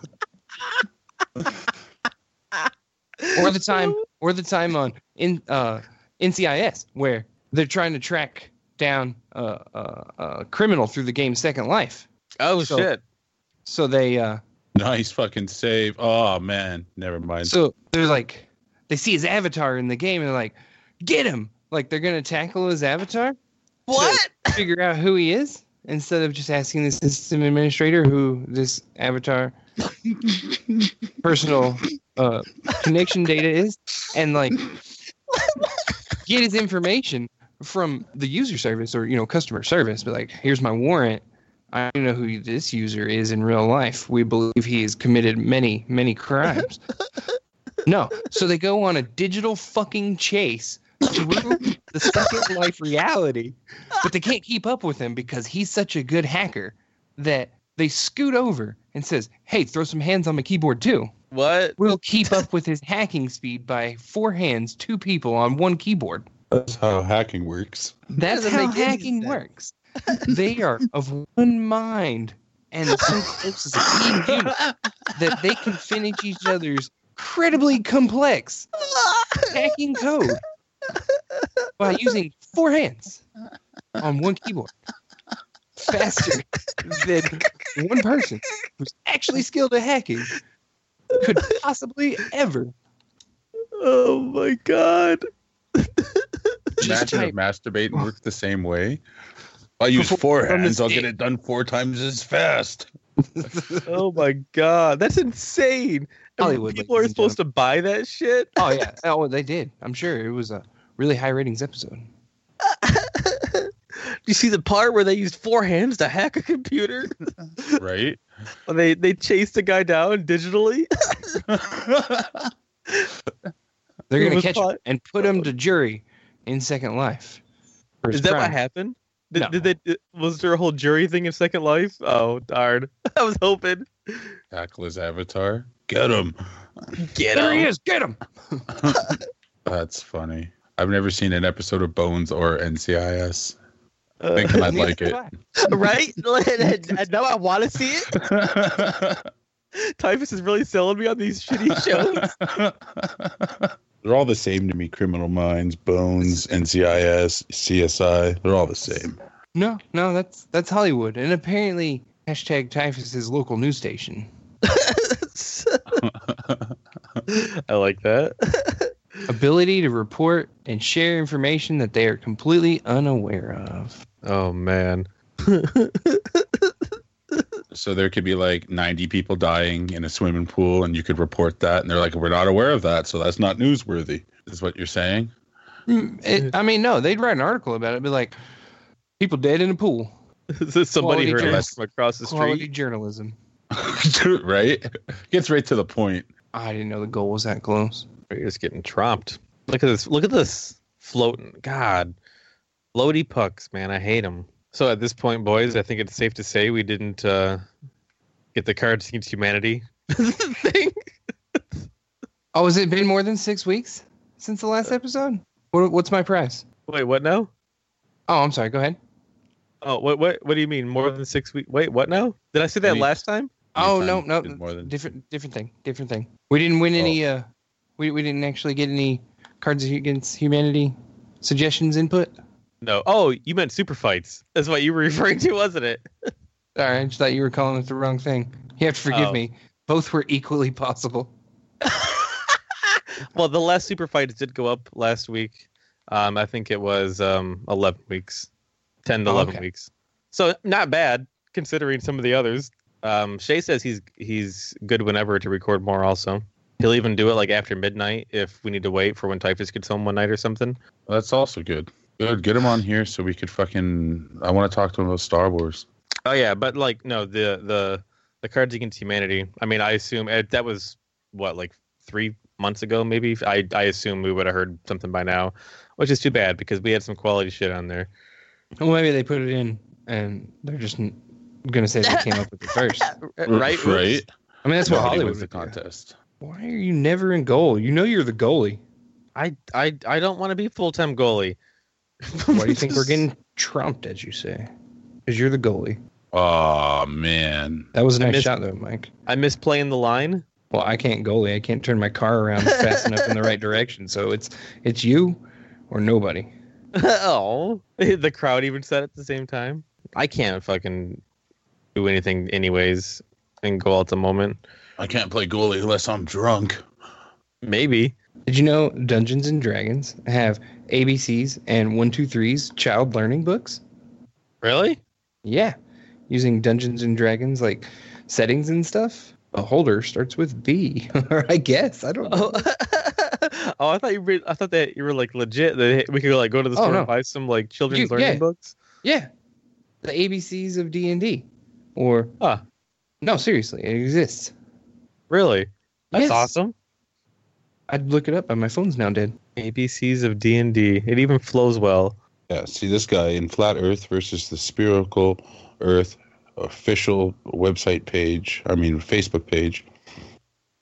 S3: or the time or the time on in uh NCIS where they're trying to track down a, a, a criminal through the game second life.
S2: Oh
S3: So-
S2: shit!
S3: So they uh
S4: Nice fucking save. Oh, man. Never mind.
S3: so they're like they see his avatar in the game and they're like, get him! Like they're gonna tackle his avatar,
S2: What?
S3: figure out who he is, instead of just asking the system administrator who this avatar personal uh connection data is and like get his information from the user service or you know customer service. But like here's my warrant. I don't know who this user is in real life. We believe he has committed many many crimes. No. So they go on a digital fucking chase (laughs) through the second life reality but they can't keep up with him because he's such a good hacker that they scoot over and says hey throw some hands on my keyboard too
S2: What?
S3: We'll keep up with his hacking speed by four hands, two people on one keyboard.
S4: That's how hacking works.
S3: That's how hacking
S2: sense.
S3: works. they are of one mind and so close as a team that they can finish each other's incredibly complex (laughs) hacking code by using four hands on one keyboard. Faster than one person who's actually skilled at hacking could possibly ever
S2: Oh my god!
S3: Just
S4: Imagine
S3: type.
S4: if masturbating works the same way. I use four hands, I'll get it done four times as fast.
S2: Oh my god! That's insane.
S3: Hollywood,
S2: People are
S3: ladies and
S2: supposed to buy that shit.
S3: Oh yeah. Oh, they did. I'm sure it was a really high ratings episode. (laughs)
S2: you see the part where they used four hands to hack a computer? (laughs)
S4: Right? (laughs)
S2: When they they chased a guy down digitally.
S3: They're
S2: It
S3: gonna
S2: was
S3: catch him and put him to jury in Second Life.
S2: Is that what happened? Did,
S3: No.
S2: did they? Was there a whole jury thing in Second Life? Oh darn! I was hoping.
S4: Tackle his avatar. Get him.
S2: Get
S3: There he
S2: him.
S3: is. Get him.
S4: That's funny. I've never seen an episode of Bones or NCIS. Thinking I'd like it.
S2: right? (laughs) and, and now I want to see it. (laughs) Typhus is really selling me on these shitty shows. (laughs)
S4: They're all the same to me. Criminal Minds, Bones, NCIS, CSI. They're all the same.
S3: No, no, that's that's Hollywood, and apparently hashtag Typhus is local news station.
S2: I like that.
S3: Ability to report and share information that they are completely unaware of.
S2: Oh man. (laughs)
S4: So there could be like 90 people dying in a swimming pool, and you could report that, and they're like, "We're not aware of that, so that's not newsworthy." Is what you're saying?
S3: Mm, it- I mean, no, they'd write an article about it, be like, people dead in a pool. (laughs)
S2: Somebody heard
S3: journal-
S2: us from across the
S3: Quality
S2: street.
S3: journalism. (laughs)
S4: right? Gets right to the point.
S3: I didn't know the goal was that close.
S2: You're just getting tromped. Look at this. Look at this floating. God, floaty pucks, man. I hate them. So at this point, boys, I think it's safe to say we didn't uh, get the Cards Against Humanity (laughs) thing. (laughs)
S3: Oh, has it been more than six weeks since the last episode? What, what's my price?
S2: Wait, what now?
S3: Oh, I'm sorry. Go ahead.
S2: Oh, what what what do you mean more than six weeks? Wait, what now? Did I say that
S4: Weeks.
S2: last time?
S3: Oh no, no,
S4: more than-
S3: different, different thing, different thing. We didn't win any. Uh, we we didn't actually get any Cards Against Humanity suggestions input.
S2: No. Oh, you meant super fights. That's what you were (laughs) referring to, wasn't it? (laughs)
S3: Sorry, I just thought you were calling it the wrong thing. You have to forgive
S2: Oh.
S3: me. Both were equally possible. (laughs)
S2: well, the last super fights did go up last week. Um, I think it was um 11 weeks, 10 to
S3: Oh,
S2: 11
S3: okay.
S2: weeks. So not bad considering some of the others. Um, Shay says he's he's good whenever to record more. Also, he'll even do it like after midnight if we need to wait for when Typhus gets home one night or something.
S4: That's also good. Good. Get him on here so we could fucking. I want to talk to him about Star Wars.
S2: Oh yeah, but like no, the the the Cards Against Humanity. I mean, I assume eh, that was what like three months ago, maybe. I I assume we would have heard something by now, which is too bad because we had some quality shit on there.
S3: Well, maybe they put it in and they're just n- gonna say they came up with it first. (laughs)
S2: right?
S4: Right, I
S3: mean, that's what
S4: Nobody
S3: Hollywood
S4: wins the
S3: would do.
S4: contest.
S3: Why are you never in goal? You know you're the goalie.
S2: I I I don't want to be full time goalie.
S3: Why do you think we're getting trumped, as you say? Because you're the goalie.
S4: Oh man.
S3: That was a nice
S2: missed-
S3: shot, though, Mike.
S2: I miss playing the line.
S3: Well, I can't goalie. I can't turn my car around fast enough in the right direction. So it's it's you or nobody. (laughs)
S2: oh, the crowd even said at the same time. I can't fucking do anything anyways and goal at the moment.
S4: I can't play goalie unless I'm drunk.
S2: Maybe.
S3: Did you know Dungeons and Dragons have ABCs and one two threes child learning books?
S2: Really?
S3: Yeah, using Dungeons and Dragons like settings and stuff. Beholder starts with B, or (laughs) I guess I don't know.
S2: Oh, (laughs) oh I thought you were, I thought that you were like legit. That we could like go to the
S3: Oh,
S2: store
S3: no.
S2: and buy some like children's
S3: You-
S2: learning
S3: yeah.
S2: books.
S3: Yeah, the ABCs of D and D, or
S2: Huh.
S3: no, seriously, it exists.
S2: Really? That's
S3: Yes.
S2: awesome.
S3: I'd look it up, but my phone's now dead.
S2: ABCs of D and D. It even flows well.
S4: Yeah. See this guy in Flat Earth versus the Spherical Earth official website page. I mean Facebook page.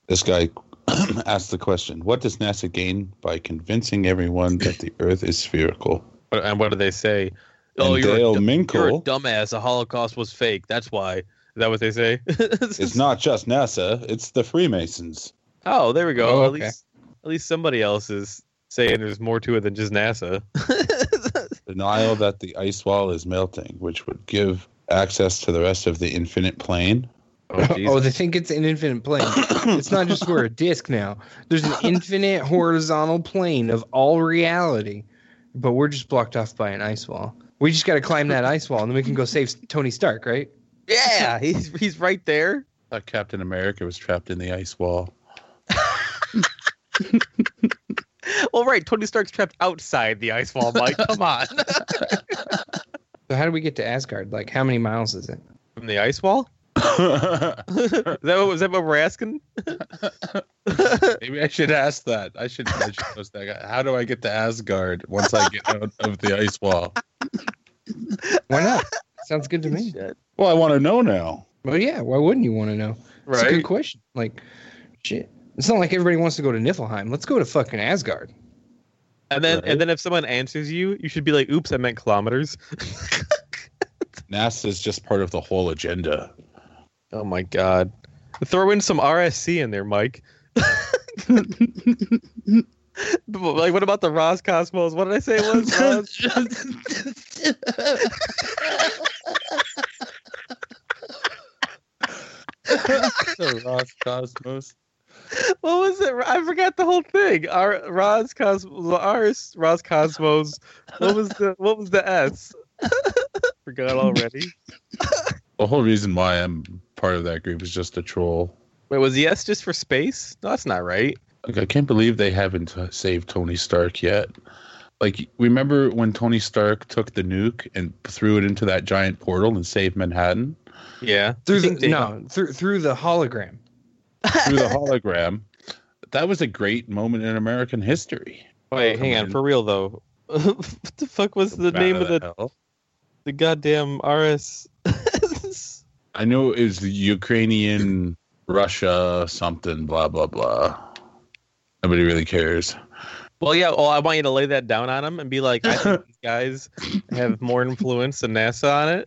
S4: This guy (clears throat) asked the question: What does NASA gain by convincing everyone that the Earth is spherical?
S2: What- And what do they say?
S4: And
S2: oh, you're,
S4: Dale
S2: a, dumb- you're a dumbass. The Holocaust was fake. That's why. Is that what they say? (laughs)
S4: It's not just NASA; it's the Freemasons.
S2: Oh, there we go.
S3: Oh,
S2: At least, at least somebody else is saying there's more to it than just NASA. (laughs) (laughs)
S4: Denial that the ice wall is melting, which would give access to the rest of the infinite plane.
S2: oh,
S3: Oh, they think it's an infinite plane. (coughs) it's not just we're a disc now. There's an infinite horizontal plane of all reality, but we're just blocked off by an ice wall. We just got to climb that ice wall, and then we can go save Tony Stark, right?
S2: Yeah, (laughs) he's he's right there.
S4: thought Captain America was trapped in the ice wall. (laughs)
S2: Well, right. Tony Stark's trapped outside the ice wall, Mike. (laughs) Come on.
S3: So how do we get to Asgard? Like, how many miles is it?
S2: From the ice wall? is, that what, is that what we're asking?
S4: Maybe I should ask that. I should, I should post that. guy. How do I get to Asgard once I get out of the ice wall?
S3: Why not? Sounds good to me.
S2: Shit.
S4: Well, I want to know now.
S3: Well, yeah. Why wouldn't you want to know? It's a good question. Like, shit. It's not like everybody wants to go to Niflheim. Let's go to fucking Asgard.
S2: And then
S4: Right.
S2: and then if someone answers you, you should be like, "Oops, I meant kilometers." (laughs)
S4: NASA is just part of the whole agenda.
S2: Oh my god. Throw in some RSC in there, Mike. (laughs) Like, what about the Roscosmos? What did I say it was? (laughs) Ros- (laughs)
S4: the Roscosmos.
S2: what was it? I forgot the whole thing. R- Roscosmos, Rs, Roscosmos. What was the What was the S? (laughs) forgot already.
S4: The whole reason why I'm part of that group is just a troll.
S2: Wait, was the S just for space? No, that's not right.
S4: Like, I can't believe they haven't saved Tony Stark yet. Like, remember when Tony Stark took the nuke and threw it into that giant portal and saved Manhattan
S2: Yeah.
S3: Through the
S2: they-
S3: no, through through the hologram.
S4: through the hologram? That was a great moment in American history.
S2: Wait,
S4: Come
S2: hang on.
S4: on.
S2: For real though, (laughs) what the fuck was the name of the?
S4: hell?
S2: the goddamn RS. (laughs)
S4: I know it was Ukrainian, Russia, something, blah blah blah. Nobody really cares.
S2: well, yeah. Well, I want you to lay that down on them and be like, I (laughs) think these guys (laughs) have more influence than NASA on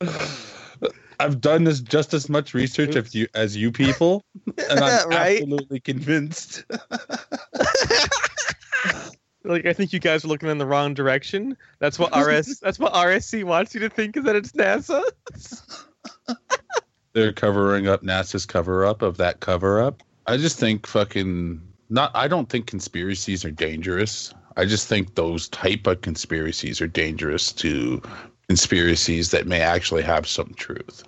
S2: it. (laughs)
S4: I've done this just as much research as you as you people, and I'm (laughs)
S2: Right?
S4: absolutely convinced.
S2: like, I think you guys are looking in the wrong direction. That's what RS. that's what RSC wants you to think is that it's NASA.
S4: They're covering up NASA's cover up of that cover up. I just think fucking not. I don't think conspiracies are dangerous. I just think those type of conspiracies are dangerous to conspiracies that may actually have some truth.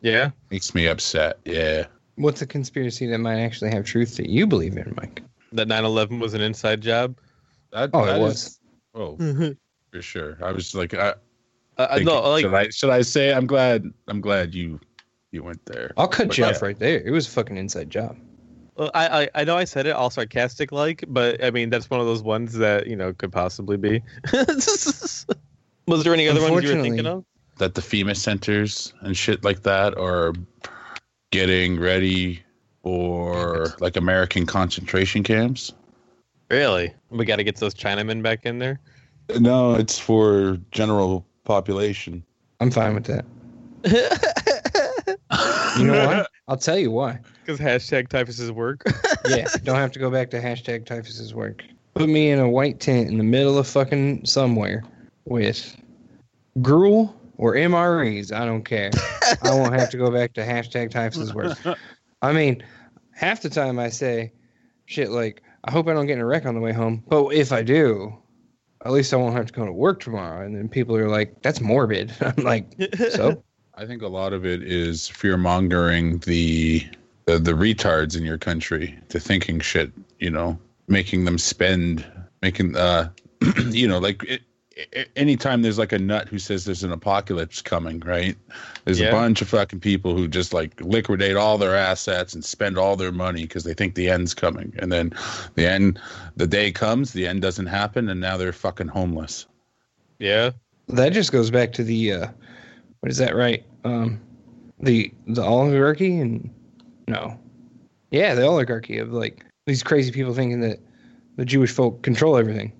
S2: Yeah.
S4: Makes me upset. Yeah.
S3: What's a conspiracy that might actually have truth that you believe in, Mike?
S2: That 9/11 was an inside job.
S4: That,
S3: Oh, it was.
S4: is- oh,
S2: uh, (laughs)
S4: for sure. I was like, I,
S2: no, like
S4: should I should I say I'm glad I'm glad you you went there.
S3: I'll cut
S4: But
S3: you
S4: yeah.
S3: off right there. It was a fucking inside job.
S2: Well, I, I I know I said it all sarcastic like, but I mean that's one of those ones that you know could possibly be. (laughs) Was there any other ones you were thinking of?
S4: That the FEMA centers and shit like that are getting ready for like American concentration camps.
S2: Really? We got to get those Chinamen back in there.
S4: No, it's for general population.
S3: I'm fine with that. (laughs) (laughs) You know why? (laughs) I'll tell you why.
S2: Because hashtag typhus work. (laughs)
S3: Yeah, don't have to go back to hashtag typhus's work. Put me in a white tent in the middle of fucking somewhere with gruel or MREs. I don't care. I won't have to go back to hashtag typhus's work. I mean, half the time I say shit like, I hope I don't get in a wreck on the way home. But if I do, at least I won't have to go to work tomorrow. And then people are like, that's morbid. I'm like, so?
S4: I think a lot of it is fear mongering the, the the retards in your country to thinking shit. You know, making them spend, making uh, (clears throat) you know, like it, it, anytime there's like a nut who says there's an apocalypse coming, right? There's
S2: Yeah.
S4: a bunch of fucking people who just like liquidate all their assets and spend all their money because they think the end's coming, and then the end, the day comes, the end doesn't happen, and now they're fucking homeless.
S2: yeah.
S3: That just goes back to the uh what is that right? Um the the oligarchy and no. Yeah, the oligarchy of like these crazy people thinking that the Jewish folk control everything.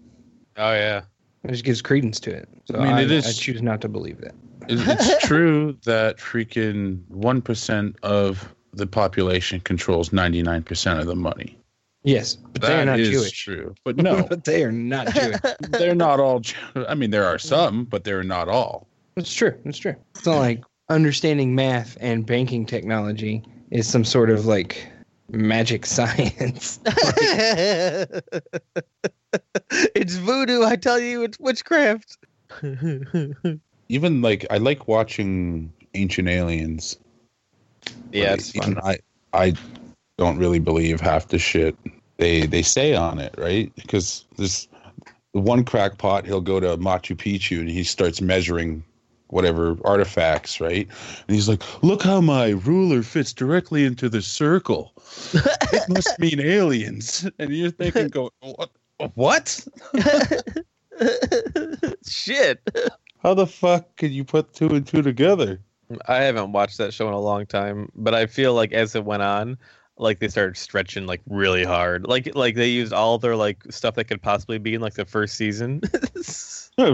S2: Oh yeah.
S3: It just gives credence to it. So
S4: I mean,
S3: I,
S4: it is-
S3: I choose not to believe that.
S4: It's (laughs) true that freaking one percent of the population controls ninety nine percent of the money.
S3: Yes, but they are not
S4: is
S3: Jewish.
S4: true, but no, (laughs)
S3: but they are not Jewish. (laughs)
S4: they're not all. Jew- I mean, there are some, but they're not all.
S3: It's true. It's true. It's not like understanding math and banking technology is some sort of like magic (laughs) science. (laughs)
S2: it's voodoo. I tell you, it's witchcraft. (laughs)
S4: Even like I like watching Ancient Aliens.
S2: yeah,
S4: but
S2: it's fun.
S4: I I don't really believe half the shit they they say on it, right? Because this one crackpot, he'll go to Machu Picchu and he starts measuring whatever artifacts, right? And he's like, "Look how my ruler fits directly into the circle. It must mean aliens." And you're thinking, "Go what? What? (laughs)
S2: Shit.
S4: How the fuck could you put two and two together?"
S2: I haven't watched that show in a long time, but I feel like as it went on, like they started stretching like really hard. Like like they used all their like stuff that could possibly be in like the first season. (laughs)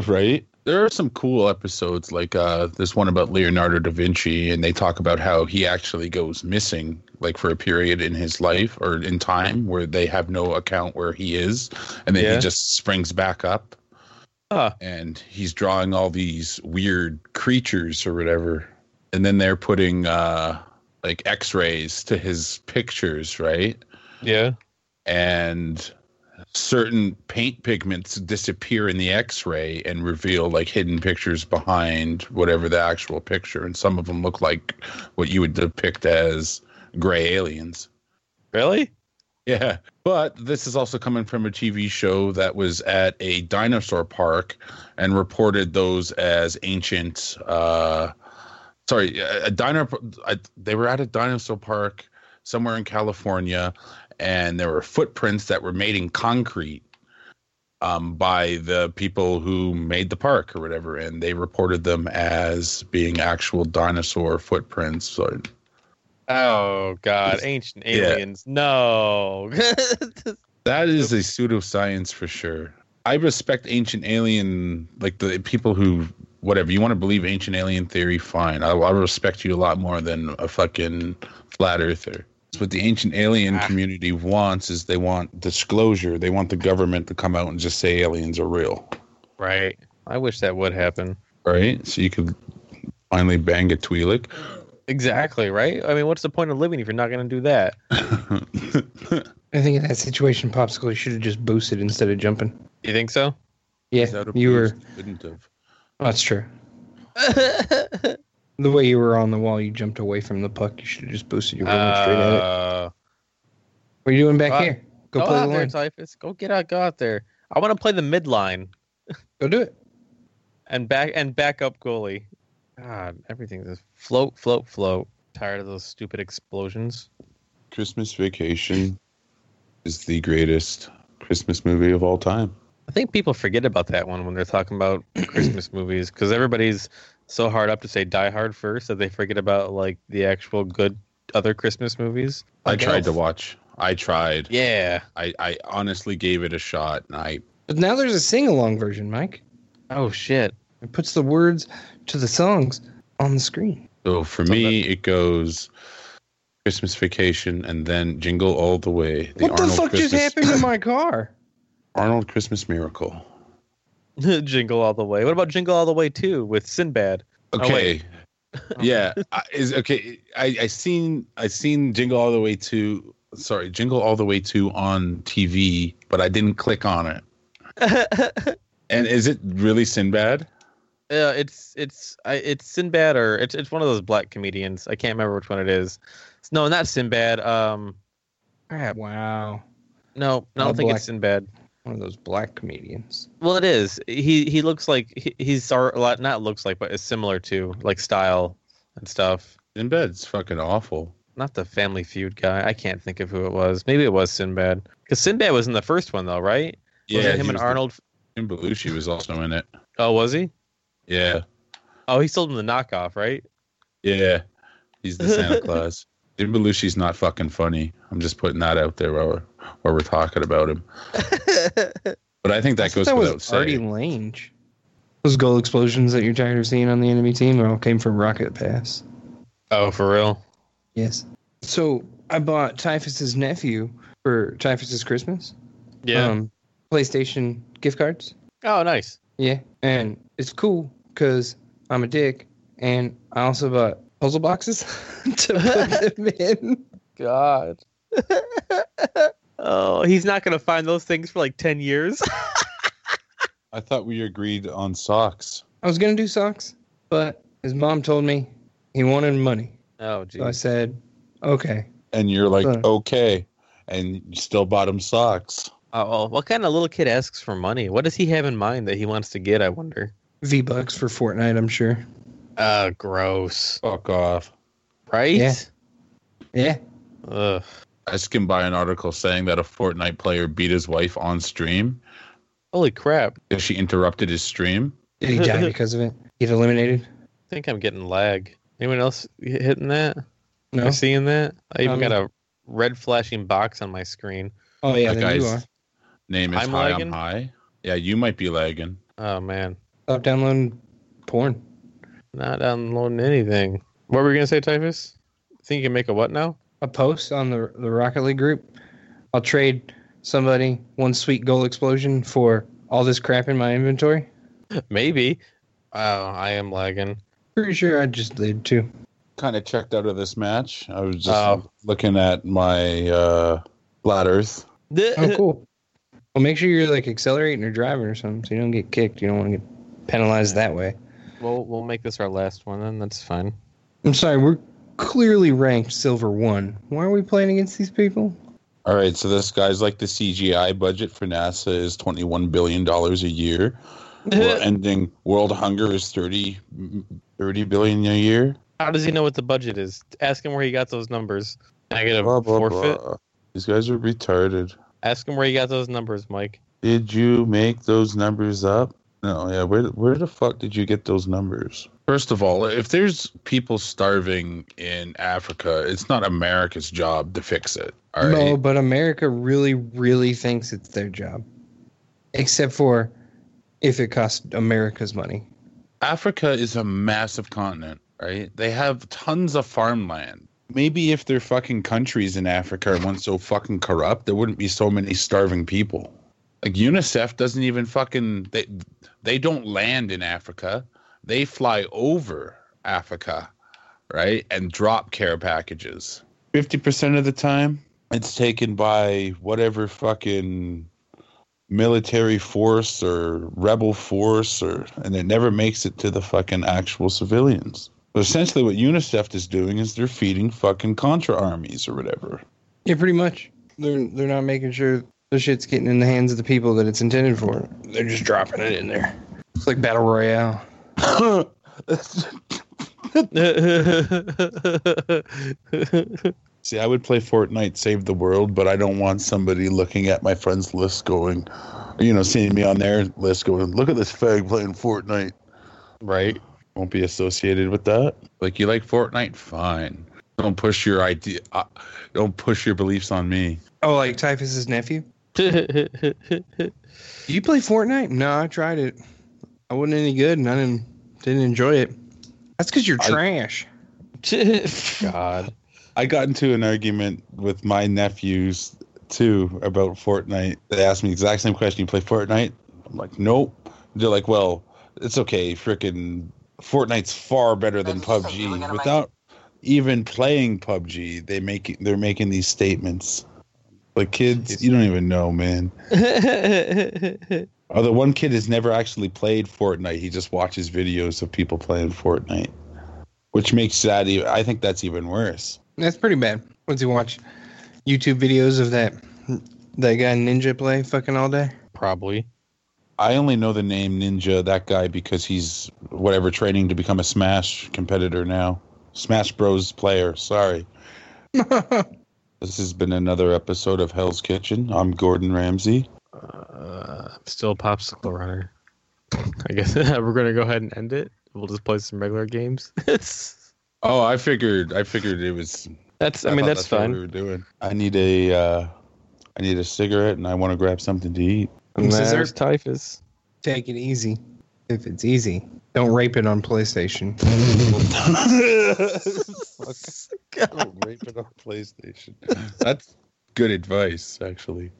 S4: right there are some cool episodes like uh this one about leonardo da vinci and they talk about how he actually goes missing like for a period in his life or in time where they have no account where he is and then
S2: Yeah.
S4: he just springs back up
S2: Huh.
S4: and he's drawing all these weird creatures or whatever and then they're putting uh like x-rays to his pictures right
S2: yeah.
S4: and certain paint pigments disappear in the x-ray and reveal like hidden pictures behind whatever the actual picture and some of them look like what you would depict as gray aliens
S2: Really?
S4: yeah but this is also coming from a tv show that was at a dinosaur park and reported those as ancient uh sorry a, diner. I, they were at a dinosaur park somewhere in california and there were footprints that were made in concrete um, by the people who made the park or whatever, and they reported them as being actual dinosaur footprints. So
S2: Oh God, ancient
S4: yeah.
S2: aliens. No.
S4: that is a pseudoscience for sure. I respect ancient alien, like the people who, whatever you want to believe ancient alien theory, fine. I, I respect you a lot more than a fucking flat earther. What the ancient alien
S2: Ah.
S4: community wants is they want disclosure. They want the government to come out and just say aliens are real,
S2: right. I wish that would happen.
S4: right? So you could finally bang a Twi'lek.
S2: Exactly. Right. I mean, what's the point of living if you're not going to do that? (laughs)
S3: I think in that situation, popsicle, you should have just boosted instead of jumping.
S2: You think so?
S3: Yeah,
S4: Without a
S3: you were
S4: couldn't have.
S3: That's true. (laughs) The way you were on the wall, you jumped away from the puck. You should have just boosted your rolling straight at it.
S2: Uh,
S3: What are you doing back
S2: uh,
S3: here? Go,
S2: go
S3: play the
S2: out there,
S3: line.
S2: Typhus. Go get out. Go out there. I want to play the midline
S3: Go do it. (laughs)
S2: and back and back up goalie. God, everything's just float, float, float. Tired of those stupid explosions.
S4: Christmas Vacation is the greatest Christmas movie of all time.
S2: I think people forget about that one when they're talking about (clears throat) Christmas movies because everybody's so hard up to say Die Hard first that they forget about like the actual good other Christmas movies.
S4: I
S2: Like
S4: tried oh.
S2: to
S4: watch. I tried.
S2: Yeah.
S4: I, I honestly gave it a shot, and I
S3: But now there's a sing along version, Mike.
S2: Oh shit.
S3: It puts the words to the songs on the screen.
S4: so for
S2: So
S4: me it goes Christmas Vacation and then Jingle All the Way.
S3: what the fuck
S4: Christmas,
S3: just happened to my car?
S4: Arnold Christmas Miracle. (laughs)
S2: Jingle all the way. What about Jingle all the way too with Sinbad? Oh,
S4: Okay.
S2: wait. (laughs)
S4: yeah, I- is okay. I I seen I seen Jingle All the Way to sorry Jingle All the Way to on TV, but I didn't click on it. (laughs) And is it really Sinbad?
S2: Yeah, it's it's I, it's Sinbad or it's it's one of those black comedians. I can't remember which one it is. No, not Sinbad. Um, crap.
S3: Wow.
S2: No, I don't think
S3: black.
S2: it's Sinbad.
S3: One of those black comedians.
S2: Well, it is. He he looks like he, he's our- a lot not looks like, but is similar to like style and stuff.
S4: Sinbad's fucking awful.
S2: Not the Family Feud guy. I can't think of who it was. Maybe it was Sinbad because Sinbad was in the first one though, right? was it him and
S4: was the-
S2: Arnold?
S4: Jim Belushi was also in it.
S2: Oh, was he?
S4: Yeah,
S2: Oh, he sold him the knockoff, right?
S4: yeah. He's the Santa (laughs) Claus. Jim Belushi's not fucking funny. I'm just putting that out there while we're, while we're talking about him. (laughs) But I think that
S3: I thought
S4: goes
S3: that
S4: without
S3: was Artie
S4: saying.
S3: Lange. Those goal explosions that you're tired of seeing on the enemy team all came from Rocket Pass.
S2: oh, for real?
S3: Yes. So I bought Typhus's nephew for Typhus's Christmas.
S2: Yeah.
S3: Um, PlayStation gift cards.
S2: oh, nice.
S3: Yeah, and it's cool because I'm a dick, and I also bought puzzle boxes (laughs) to put (laughs) them in.
S2: God. oh, he's not gonna find those things for like ten years. (laughs)
S4: I thought we agreed on socks.
S3: I was gonna do socks, but his mom told me he wanted money,
S2: oh,
S3: so I said, "Okay."
S4: And you're like,
S3: Huh.
S4: okay. And you still bought him socks.
S2: Oh, well, what kind of little kid asks for money? What does he have in mind that he wants to get? I wonder.
S3: V bucks for Fortnite, I'm sure.
S2: Uh, gross.
S4: Fuck off.
S2: Right?
S3: Yeah. Yeah.
S2: Ugh.
S4: I skimmed by an article saying that a Fortnite player beat his wife on stream
S2: Holy crap!
S4: because she interrupted his stream.
S3: Did he die (laughs) because of it? Get eliminated?
S2: I think I'm getting lag. Anyone else hitting that?
S3: No.
S2: Or seeing that? I even
S3: Um,
S2: got a red flashing box on my screen.
S3: Oh yeah,
S4: that
S3: then you
S4: guy's
S3: are.
S4: name is
S2: I'm
S4: High
S2: lagging?
S4: on High. Yeah, you might be lagging.
S2: Oh man,
S3: Stop downloading porn.
S2: Not downloading anything. What were we gonna say, Typhus? Think you can make a what now?
S3: A post on the the Rocket League group. I'll trade somebody one sweet goal explosion for all this crap in my inventory.
S2: Maybe. Oh, I am lagging.
S3: Pretty sure I just did too.
S4: Kind of checked out of this match. I was just
S2: Oh.
S4: looking at my uh, flat Earth.
S3: Oh, cool. Well, make sure you're like accelerating or driving or something, so you don't get kicked. You don't want to get penalized that way.
S2: We'll we'll make this our last one, then that's fine.
S3: I'm sorry, we're clearly ranked silver one. Why are we playing against these people?
S4: All right, so this guy's like the CGI budget for NASA is twenty one billion dollars a year. (laughs) We're ending world hunger is 30, 30 billion a year.
S2: How does he know what the budget is? Ask him where he got those numbers. Can I get a
S4: Blah, blah,
S2: forfeit?
S4: blah. These guys are retarded.
S2: Ask him where he got those numbers, Mike.
S4: Did you make those numbers up? No, yeah. Where where the fuck did you get those numbers?
S5: First of all, if there's people starving in Africa, it's not America's job to fix it. All right.
S3: No, but America really, really thinks it's their job. Except for if it costs America's money.
S5: Africa is a massive continent, right? They have tons of farmland. Maybe if their fucking countries in Africa weren't so fucking corrupt, there wouldn't be so many starving people. Like UNICEF doesn't even fucking they they don't land in Africa. They fly over Africa, right? And drop care packages.
S4: Fifty percent of the time, it's taken by whatever fucking military force or rebel force, or and it never makes it to the fucking actual civilians. But essentially, what UNICEF is doing is they're feeding fucking Contra armies or whatever.
S3: Yeah, pretty much. They're they're not making sure the shit's getting in the hands of the people that it's intended for. They're just dropping it in there. It's like battle royale. (laughs)
S4: See, I would play Fortnite Save the World, but I don't want somebody looking at my friends list going, you know, seeing me on their list going, look at this fag playing Fortnite.
S5: Right?
S4: Won't be associated with that.
S5: Like you like Fortnite? Fine. Don't push your idea. Uh, don't push your beliefs on me.
S3: Oh, like Typhus's nephew? Do (laughs) you play Fortnite? No, I tried it. I wasn't any good, and I didn't didn't enjoy it. That's because you're
S4: I-
S3: trash. (laughs) (laughs)
S4: God. I got into an argument with my nephews too about Fortnite. They asked me the exact same question. You play Fortnite? I'm like, nope. They're like, well, it's okay. Freaking Fortnite's far better than PUBG. Without even playing PUBG, they make they're making these statements. Like kids, you don't even know, man. Oh, Although one kid has never actually played Fortnite, he just watches videos of people playing Fortnite, which makes that. I think that's even worse.
S3: That's pretty bad. What's he watch? YouTube videos of that that guy Ninja play fucking all day?
S2: Probably.
S4: I only know the name Ninja, that guy, because he's whatever training to become a Smash competitor now. Smash Bros. player. Sorry. (laughs) This has been another episode of Hell's Kitchen. I'm Gordon Ramsay.
S2: Uh, I'm still a popsicle runner. I guess (laughs) we're gonna go ahead and end it. We'll just play some regular games. (laughs)
S4: Oh, I figured. I figured it was. That's.
S2: I mean,
S4: thought
S2: that's,
S4: what
S2: fine.
S4: we were doing. I need a. Uh, I need a cigarette, and I want to grab something to eat.
S2: And
S3: Scissor?
S2: there's typhus.
S3: Take it easy. If it's easy, don't rape it on PlayStation.
S4: Don't rape it on PlayStation. That's good advice, actually.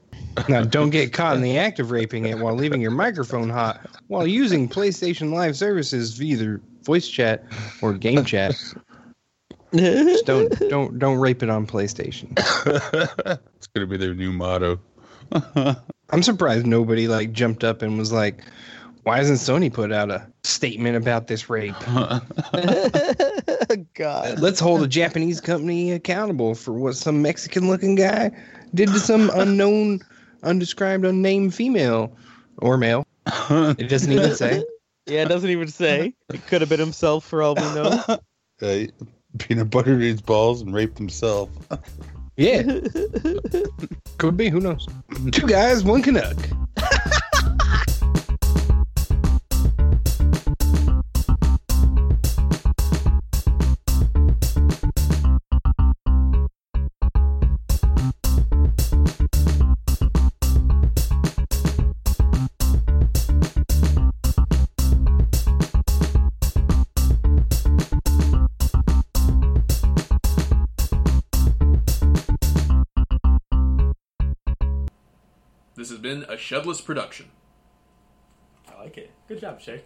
S3: now, don't get caught in the act of raping it while leaving your microphone hot while using PlayStation Live services via either voice chat or game chat. Just don't don't don't rape it on PlayStation.
S4: it's gonna be their new motto. (laughs)
S3: I'm surprised nobody like jumped up and was like, "Why hasn't Sony put out a statement about this rape? (laughs)
S2: God.
S3: Let's hold a Japanese company accountable for what some Mexican-looking guy did to some (laughs) unknown, undescribed, unnamed female or male. It doesn't even say.
S2: Yeah, it doesn't even say. It could have been himself for all we know. (laughs)
S4: Uh, peanut buttered his balls and raped himself.
S3: Yeah, could be. Who knows? Two guys, one Canuck.
S1: A Shedless production.
S6: I like it. Good job, Shay.